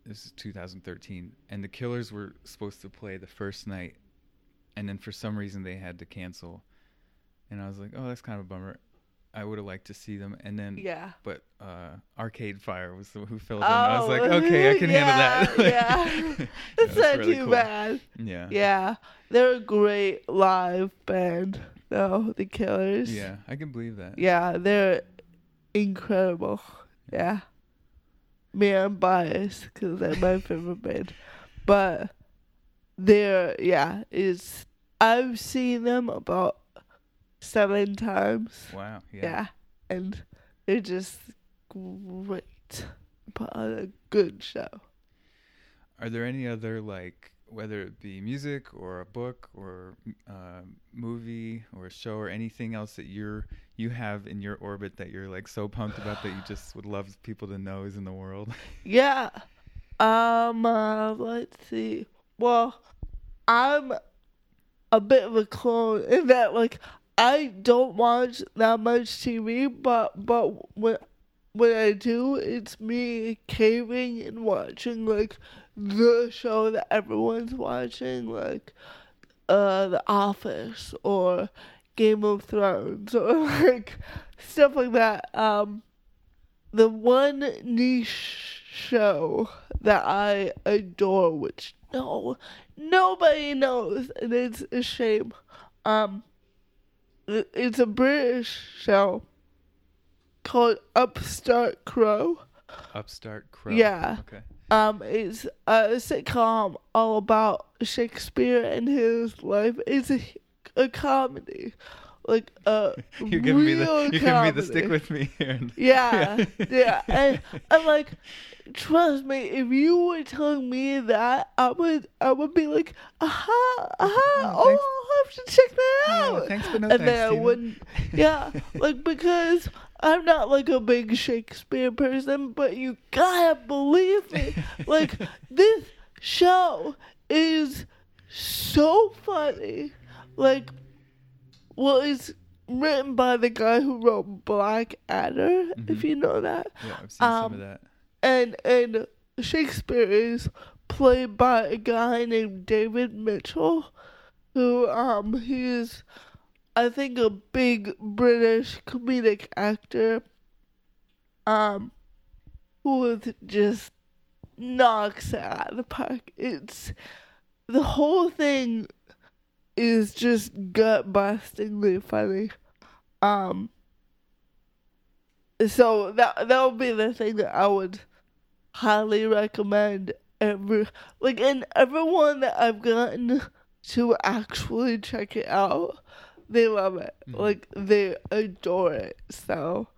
this is 2013, and the Killers were supposed to play the first night, and then for some reason they had to cancel, and I was like, oh, that's kind of a bummer. I would have liked to see them, and then Yeah. but uh, Arcade Fire was the who filled in. I was like, Oh, okay, I can yeah, handle that. yeah. [laughs] It's [laughs] not really too cool. bad. Yeah. Yeah. They're a great live band, though, the Killers. Yeah, I can believe that. Yeah, they're incredible. Yeah. me I'm biased because they're my favorite band, but they're yeah is I've seen them about seven times. Wow. Yeah. Yeah, and they're just great. Put on a good show. Are there any other like whether it be music or a book or uh, movie or a show or anything else that you're you have in your orbit that you're like so pumped about that you [sighs] just would love people to know is in the world? [laughs] Yeah. Um. Uh, let's see. Well, I'm a bit of a clone in that, like, I don't watch that much TV, but but when when I do, it's me caving and watching like the show that everyone's watching, like uh The Office or Game of Thrones or [laughs] like stuff like that. Um, the one niche show that I adore, which no nobody knows, and it's a shame. Um, it's a British show called Upstart Crow. Upstart Crow. Yeah. Okay. Um, it's a sitcom all about Shakespeare and his life. It's a, a comedy, like uh, a [laughs] You're giving me the you're giving me the stick with me here. [laughs] [laughs] Yeah, yeah, and I'm like, trust me, if you were telling me that, I would, I would be like, aha, aha, mm-hmm. Oh, oh. I'll have to check that Yeah, out. thanks, but no and thanks, then I wouldn't, yeah, like because I'm not like a big Shakespeare person, but you gotta believe me, like this show is so funny, like, well, it's written by the guy who wrote Black Adder, if Mhm. you know that. Yeah, I've seen some Um, of that. And and Shakespeare is played by a guy named David Mitchell, who um he's I think a big British comedic actor. Um who just knocks it out of the park. It's the whole thing is just gut bustingly funny. Um so that that would be the thing that I would highly recommend every like and everyone that I've gotten to actually check it out, they love it. Mhm. Like they adore it. So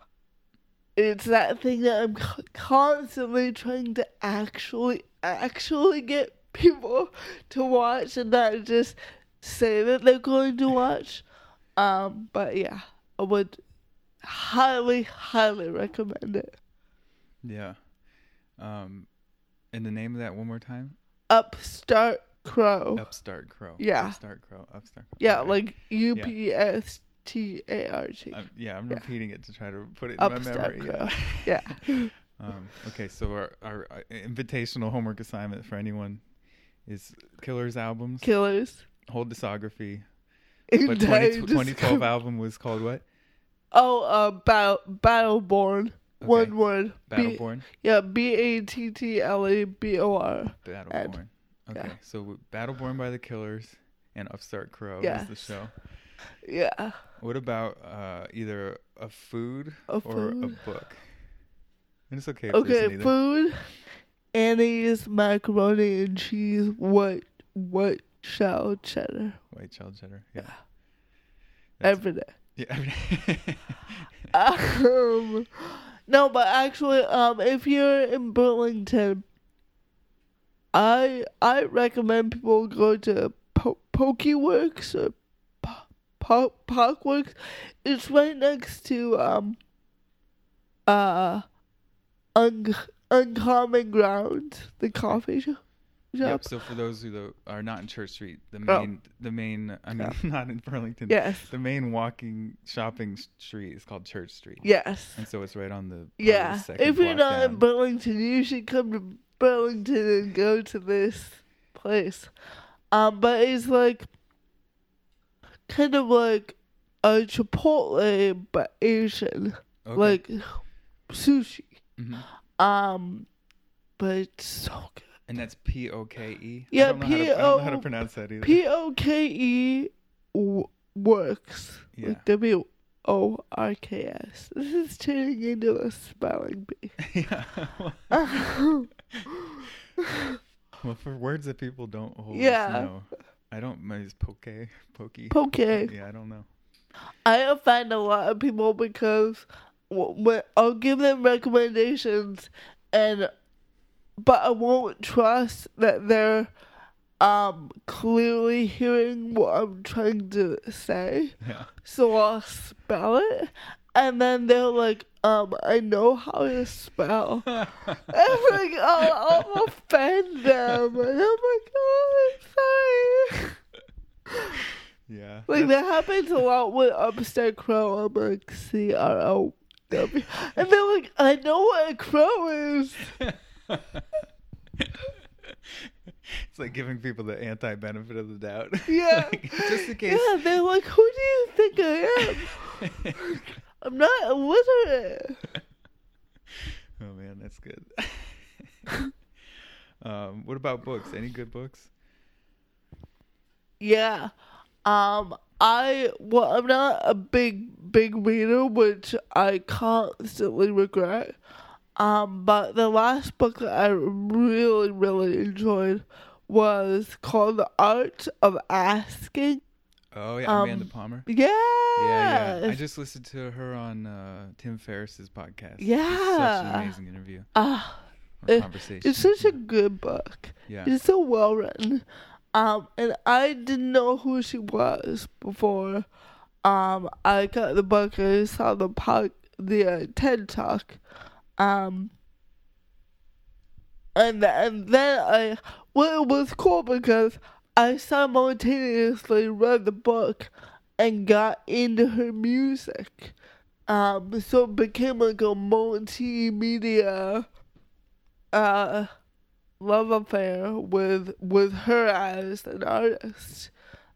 it's that thing that I'm constantly trying to actually actually get people to watch and not just say that they're going to watch. Um, but yeah, I would highly, highly recommend it. Yeah. Um, and the name of that one more time? Upstart Crow. Upstart Crow. Yeah. Upstart Crow. Upstart. Crow. Yeah, like U P S T A R T. I'm, yeah, I'm yeah. repeating it to try to put it in Upstart my memory. Crow. Yeah. [laughs] Yeah. [laughs] um, okay, so our, our uh, invitational homework assignment for anyone is Killer's albums, Killers. Whole discography. But 20, Just- 2012 album was called what? Oh, uh, Battle Battleborn. Okay. One word. B- Battleborn. yeah, B A T T L E B O R. Battleborn. Okay, yeah. so Battleborn by the Killers and Upstart Crow is the show. Yeah. What about uh, either a food A or a book? And it's okay. Okay, food. Annie's macaroni and cheese. What? What? Shell cheddar. White cheddar. Yeah. Yeah. That's- Every day. [laughs] Yeah. [laughs] Um, no, but actually, um, if you're in Burlington, I I recommend people go to po- Pokeworks or po- Parkworks. It's right next to um uh un- Uncommon Ground, the coffee shop. Yep. So for those who are not in Church Street, the Oh. main, the main, I mean, Yeah. [laughs] not in Burlington. Yes. The main walking shopping street is called Church Street. Yes. And so it's right on the the Yeah. second If you're not in. Burlington, you should come to Burlington and go to this place. Um, but it's like kind of like a Chipotle but Asian, Okay. like sushi. Mhm. Um, but it's so good. And that's P O K E. Yeah, I don't know how to- I don't know how to P O- pronounce that either. P O K E works. Yeah. Like W O R K S. This is turning into a spelling bee. [laughs] yeah. [laughs] well, for words that people don't hold, Yeah. know, I don't. Maybe it's poke, pokey. Poke. Yeah, I don't know. I offend a lot of people because w- when I'll give them recommendations, and but I won't trust that they're um clearly hearing what I'm trying to say. Yeah. So I'll spell it, and then they're like, um, I know how to spell. [laughs] I'm like, oh, I'll offend them, and I'm like, oh, sorry. Yeah. Like that happens a lot with Upstart Crow. I'm like C R O W, and they're like, I know what a crow is. [laughs] it's like giving people the anti benefit of the doubt. [laughs] Yeah. Like, just in case. Yeah, they're like, who do you think I am? [laughs] I'm not a wizard. oh man, that's good. [laughs] um, what about books? Any good books? Yeah. Um, I well, I'm not a big big reader, which I constantly regret. Um, but the last book that I really really enjoyed was called The Art of Asking. Oh yeah, Amanda Um, Palmer. Yeah. Yeah, yeah. I just listened to her on uh, Tim Ferriss's podcast. It's such an amazing interview Ah, or it- conversation. it's such a good book. yeah. It's so well written. Um, and I didn't know who she was before. Um, I got the book. I saw the pod, the uh, TED talk. Um, and and then I well, it was cool because I simultaneously read the book and got into her music. Um, so it became like a multimedia uh love affair with with her as an artist.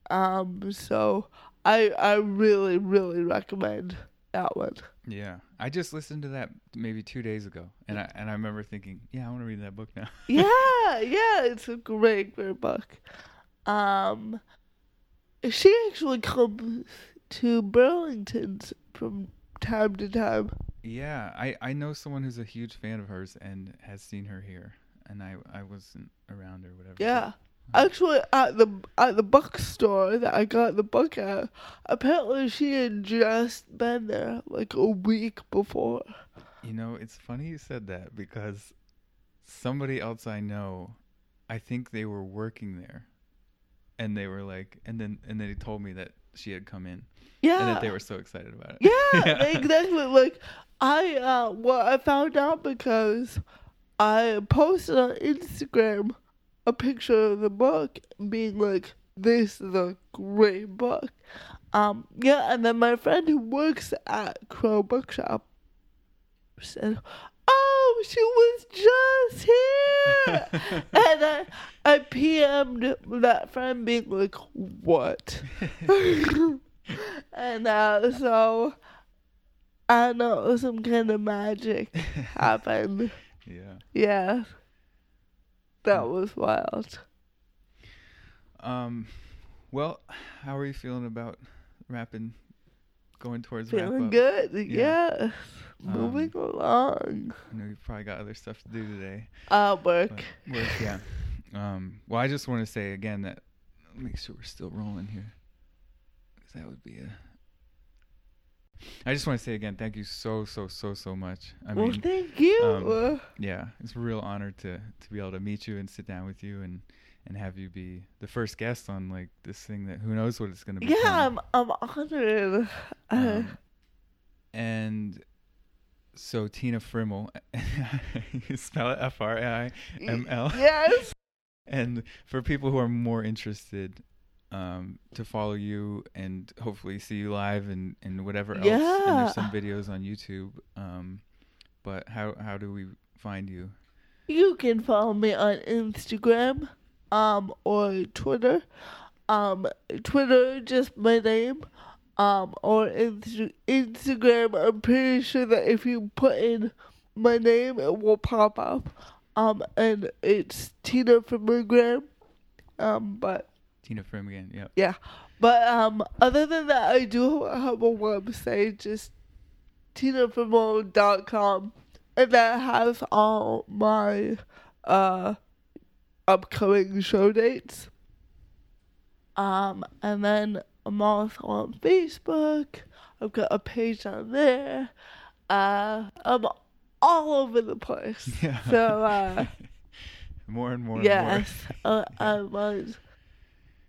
Um, so I I really really recommend that one. Yeah, I just listened to that maybe two days ago, and I and I remember thinking, yeah, I want to read that book now. [laughs] yeah, yeah, it's a great great book. Um, she actually comes to Burlington from time to time. yeah, I I know someone who's a huge fan of hers and has seen her here, and I I wasn't around or whatever. Yeah. Actually, at the at the bookstore that I got the book at, apparently she had just been there like a week before. You know, it's funny you said that because somebody else I know, I think they were working there, and they were like, and then and then they told me that she had come in, Yeah. and that they were so excited about it. Yeah, [laughs] exactly. Like I uh well I found out because I posted on Instagram a picture of the book being like, This is a great book. Um yeah, and then my friend who works at Crow Bookshop said, Oh, she was just here [laughs] and I I PM'd that friend being like, What? [laughs] and uh, so I know some kind of magic [laughs] happened. yeah. Yeah, that was wild. Um, well, how are you feeling about wrapping, going towards Feeling wrap good. Yeah. Yes, moving along. I know you've probably got other stuff to do today. Uh, work. But work, yeah. Um, well, I just want to say again that make sure we're still rolling here, because that would be a. I just want to say again, thank you so so so so much. I well, mean, thank you. um, yeah, it's a real honor to to be able to meet you and sit down with you and and have you be the first guest on like this thing that who knows what it's gonna be. yeah, I'm I'm honored. Uh, Um, and so Tina Friml, [laughs] you spell it F R I M L. yes. And for people who are more interested um, to follow you and hopefully see you live and, and whatever else, and Yeah. there's some videos on YouTube. Um, but how how do we find you? You can follow me on Instagram, um, or Twitter. Um, Twitter, just my name. Um, or Insta- Instagram. I'm pretty sure that if you put in my name, it will pop up. Um, and it's Tina from Graham. Um, but Tina Friml again. Yep. Yeah. But um other than that I do have a website just tinafriml.com and that has all my uh upcoming show dates. Um and then I'm also on Facebook. I've got a page on there. Uh I'm all over the place. [laughs] Yeah. So uh [laughs] more and more. and Yes, more. uh, I was.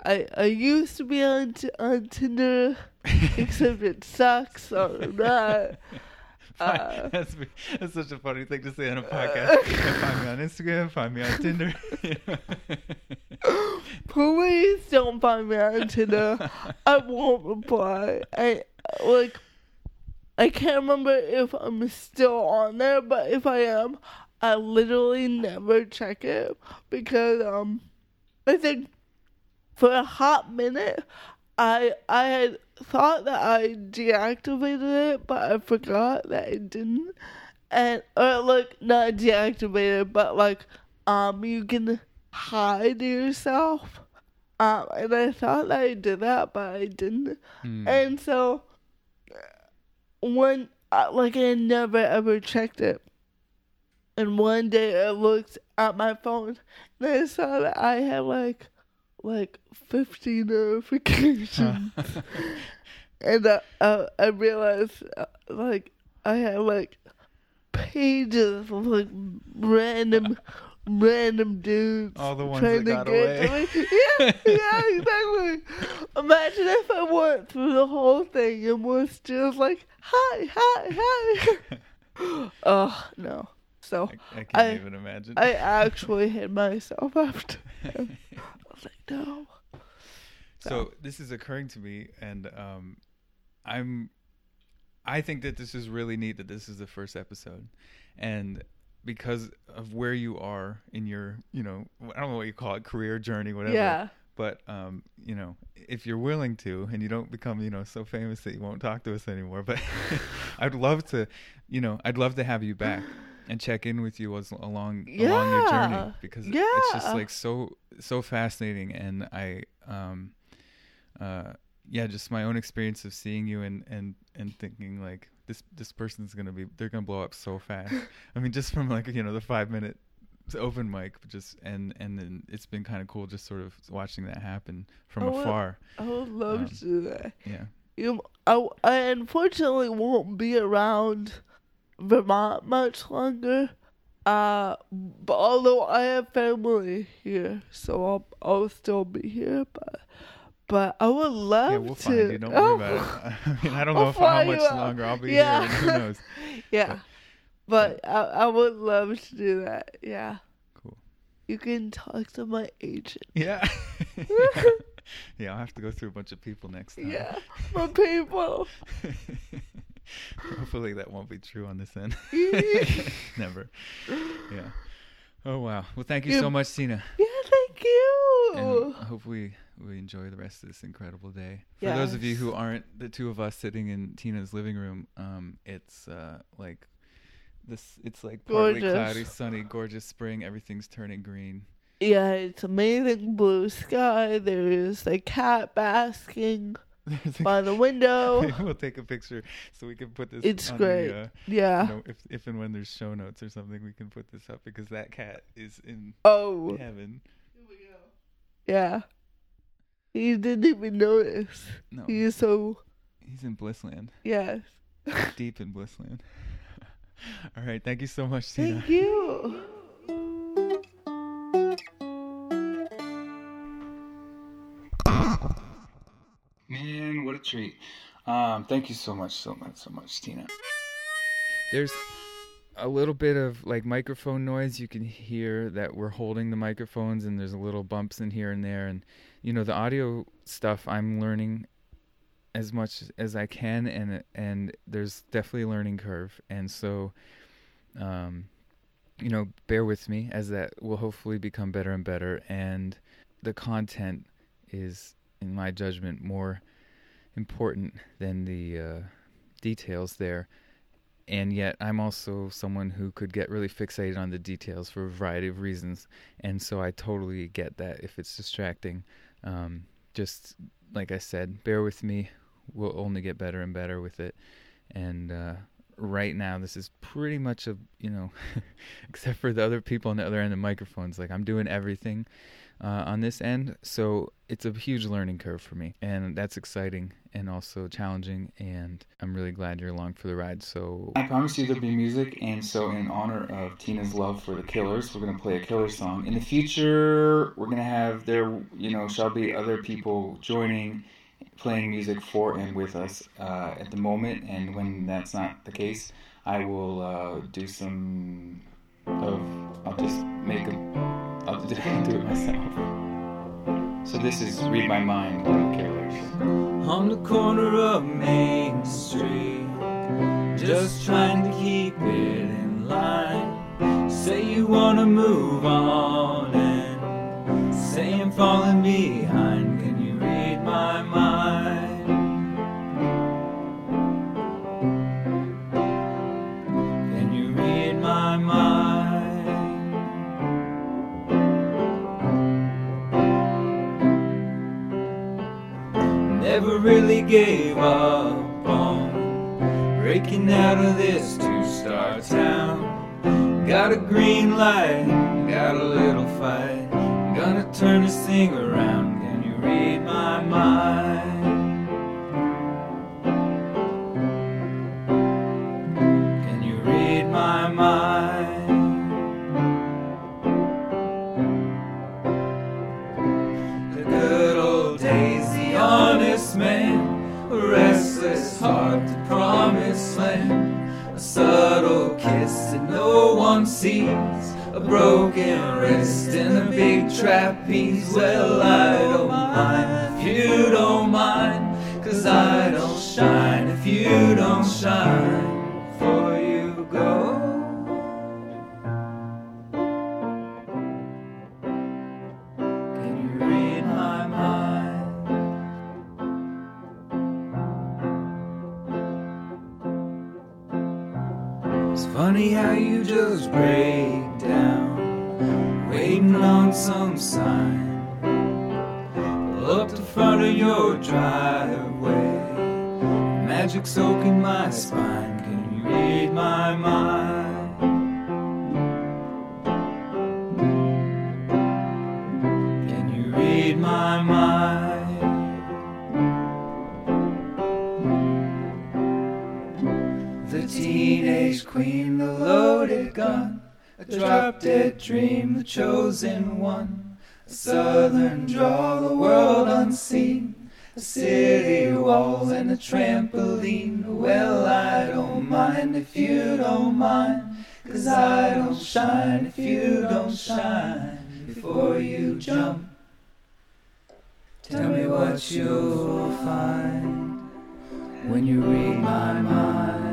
I I used to be on t- on Tinder, [laughs] except it sucks. or not. [laughs] Uh, that's, that's such a funny thing to say on a [laughs] podcast. find me on Instagram. Find me on Tinder. Please don't find me on Tinder. I won't reply. I like. I can't remember if I'm still on there, but if I am, I literally never check it because um, I think for a hot minute, I I had thought that I deactivated it, but I forgot that I didn't, and or like not deactivated, but like um, you can hide yourself. Um, and I thought that I did that, but I didn't. Hmm. And so, when, uh, like, I never ever checked it. And one day I looked at my phone and I saw that I had, like, like 50 notifications. [laughs] [laughs] and uh, uh, I realized, uh, like, I had, like, pages of, like, random random dudes All the ones trying that got to get away. to me. Yeah, yeah, [laughs] exactly. Imagine if I went through the whole thing and was just like, hi, hi, hi. oh, no. So I, I can't I- even imagine. I actually hit myself after. I was like, no. so this is occurring to me, and um, I'm. I think that this is really neat that this is the first episode, and because of where you are in your, you know, I don't know what you call it, career journey, whatever. Yeah. But um, you know, if you're willing to, and you don't become, you know, so famous that you won't talk to us anymore, but [laughs] I'd love to, you know, I'd love to have you back and check in with you as along along your journey because Yeah. it's just like so so fascinating, and I um, uh, yeah, just my own experience of seeing you and and and thinking like this this person's gonna be they're gonna blow up so fast. [laughs] I mean, just from like you know the five minute open mic, just and and then it's been kind of cool just sort of watching that happen from well, afar. I would love Um, to do that. Yeah. You, I, I unfortunately won't be around Vermont much longer. Uh, but although I have family here, so I'll I'll still be here. But but I would love Yeah, we'll to. find you. Don't worry about it. [laughs] [laughs] I mean, I don't I'll know if, how much out. longer I'll be Yeah. here. Who knows? [laughs] Yeah, but I I would love to do that. Yeah. Cool. You can talk to my agent. Yeah. yeah. Yeah, I'll have to go through a bunch of people next time. Yeah, my people. [laughs] Hopefully that won't be true on this end. [laughs] [laughs] Never. Yeah. Oh wow. Well, thank you You- so much, Tina. Yeah, thank you. And hopefully we enjoy the rest of this incredible day. For those of you who aren't the two of us sitting in Tina's living room, um, it's uh, like this. It's like partly Gorgeous. cloudy, sunny, gorgeous spring. Everything's turning green. Yeah, it's amazing blue sky. There's a cat basking [laughs] by the window. [laughs] We'll take a picture so we can put this. It's on great. The, uh, Yeah. you know, if if and when there's show notes or something, we can put this up because that cat is in Oh, heaven. Here we go. Yeah. He didn't even notice. No, He's so he's in Blissland, yes. deep in Blissland. [laughs] All right, thank you so much, Tina. Thank you. Treat. Um, thank you so much, so much, so much, Tina. There's a little bit of like microphone noise. You can hear that we're holding the microphones, and there's a little bumps in here and there. And you know, the audio stuff I'm learning as much as I can, and and there's definitely a learning curve. And so, um, you know, bear with me as that will hopefully become better and better. And the content is, in my judgment, more important than the uh, details there. And yet, I'm also someone who could get really fixated on the details for a variety of reasons. And so, I totally get that if it's distracting. Um, just like I said, bear with me. We'll only get better and better with it. And uh, right now, this is pretty much a you know, [laughs] except for the other people on the other end of microphones. Like I'm doing everything uh, on this end, so it's a huge learning curve for me, and that's exciting and also challenging. And I'm really glad you're along for the ride. So I promise you there'll be music, and so in honor of Tina's love for the Killers, we're gonna play a Killer song. In the future, we're gonna have there, you know, shall be other people joining, playing music for and with us uh, at the moment. And when that's not the case, I will uh, do some of. I'll just make a. I'll do it myself. So this is Read My Mind by Killers. on the corner of Main Street, just trying to keep it in line. Say you wanna move on, and say I'm falling behind. Can you read my mind? Never really gave up on breaking out of this two-star town. Got a green light, got a little fight. Gonna turn this thing around. Can you read my mind? One sees, a broken wrist and a big trapeze. Well, I don't mind if you don't mind, cause I don't shine if you don't shine, break down, waiting on some sign. Pull up the front of your driveway, magic soaking my spine. Can you read my mind? A drop dead dream, the chosen one, a southern draw, the world unseen, a city wall and a trampoline. Well, I don't mind if you don't mind, cause I don't shine if you don't shine before you jump. Tell me what you'll find when you read my mind.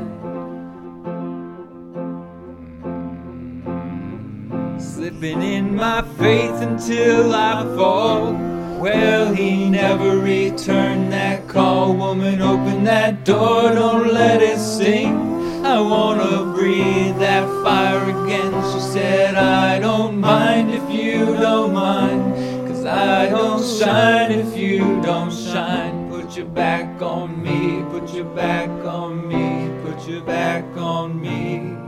Slipping in my faith until I fall. Well, he never returned that call. Woman, open that door, don't let it sting. I wanna breathe that fire again. She said, I don't mind if you don't mind. Cause I don't shine if you don't shine. Put your back on me, put your back on me, put your back on me.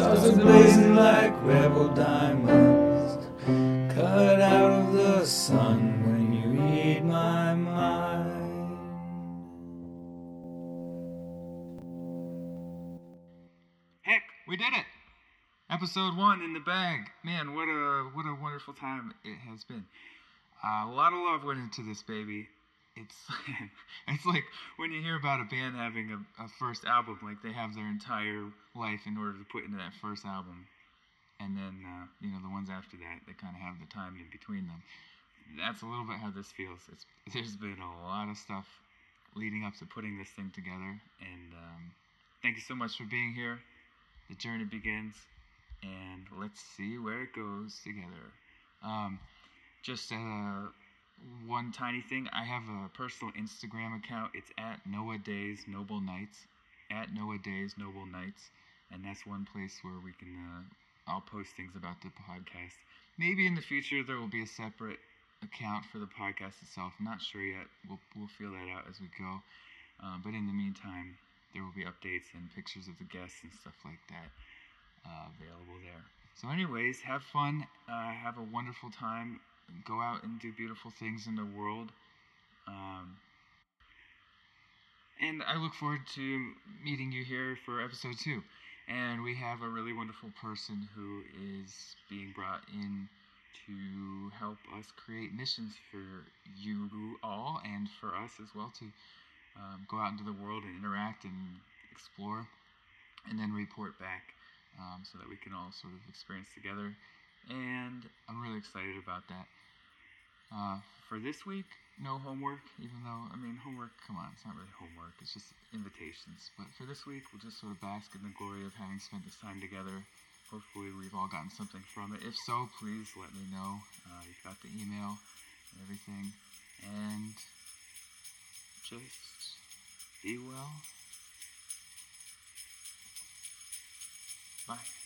Stars are blazing like rebel diamonds, cut out of the sun when you read my mind. Heck, we did it! Episode one in the bag. Man, what a what a wonderful time it has been. Uh, a lot of love went into this baby. It's [laughs] it's like when you hear about a band having a, a first album, like they have their entire life in order to put into that first album, and then uh, you know the ones after that, they kind of have the time in between them. That's a little bit how this feels. It's, there's been a lot of stuff leading up to putting this thing together, and um, thank you so much for being here. The journey begins, and let's see where it goes together. Um, just uh, one tiny thing. I have a personal Instagram account. It's at Noah Days Noble Nights. At Noah Days Noble Nights, and that's one place where we can. Uh, I'll post things about the podcast. maybe in the future there will be a separate account for the podcast itself. I'm not sure yet. We'll we'll feel that out as we go. Um, but in the meantime, there will be updates and pictures of the guests and stuff like that uh, available there. So, anyways, have fun. Uh, have a wonderful time. Go out and do beautiful things in the world. Um, and I look forward to meeting you here for episode two. And we have a really wonderful person who is being brought in to help us create missions for you all and for us as well to um, go out into the world and interact and explore and then report back um, so that we can all sort of experience together. And I'm really excited about that. Uh, for this week, no homework, even though, I mean, homework, come on, it's not really homework, it's just invitations. But for this week, we'll just sort of bask in the glory of having spent this time together. Hopefully, we've all gotten something from it. If so, please let me know. Uh, you've got the email and everything. And just be well. Bye.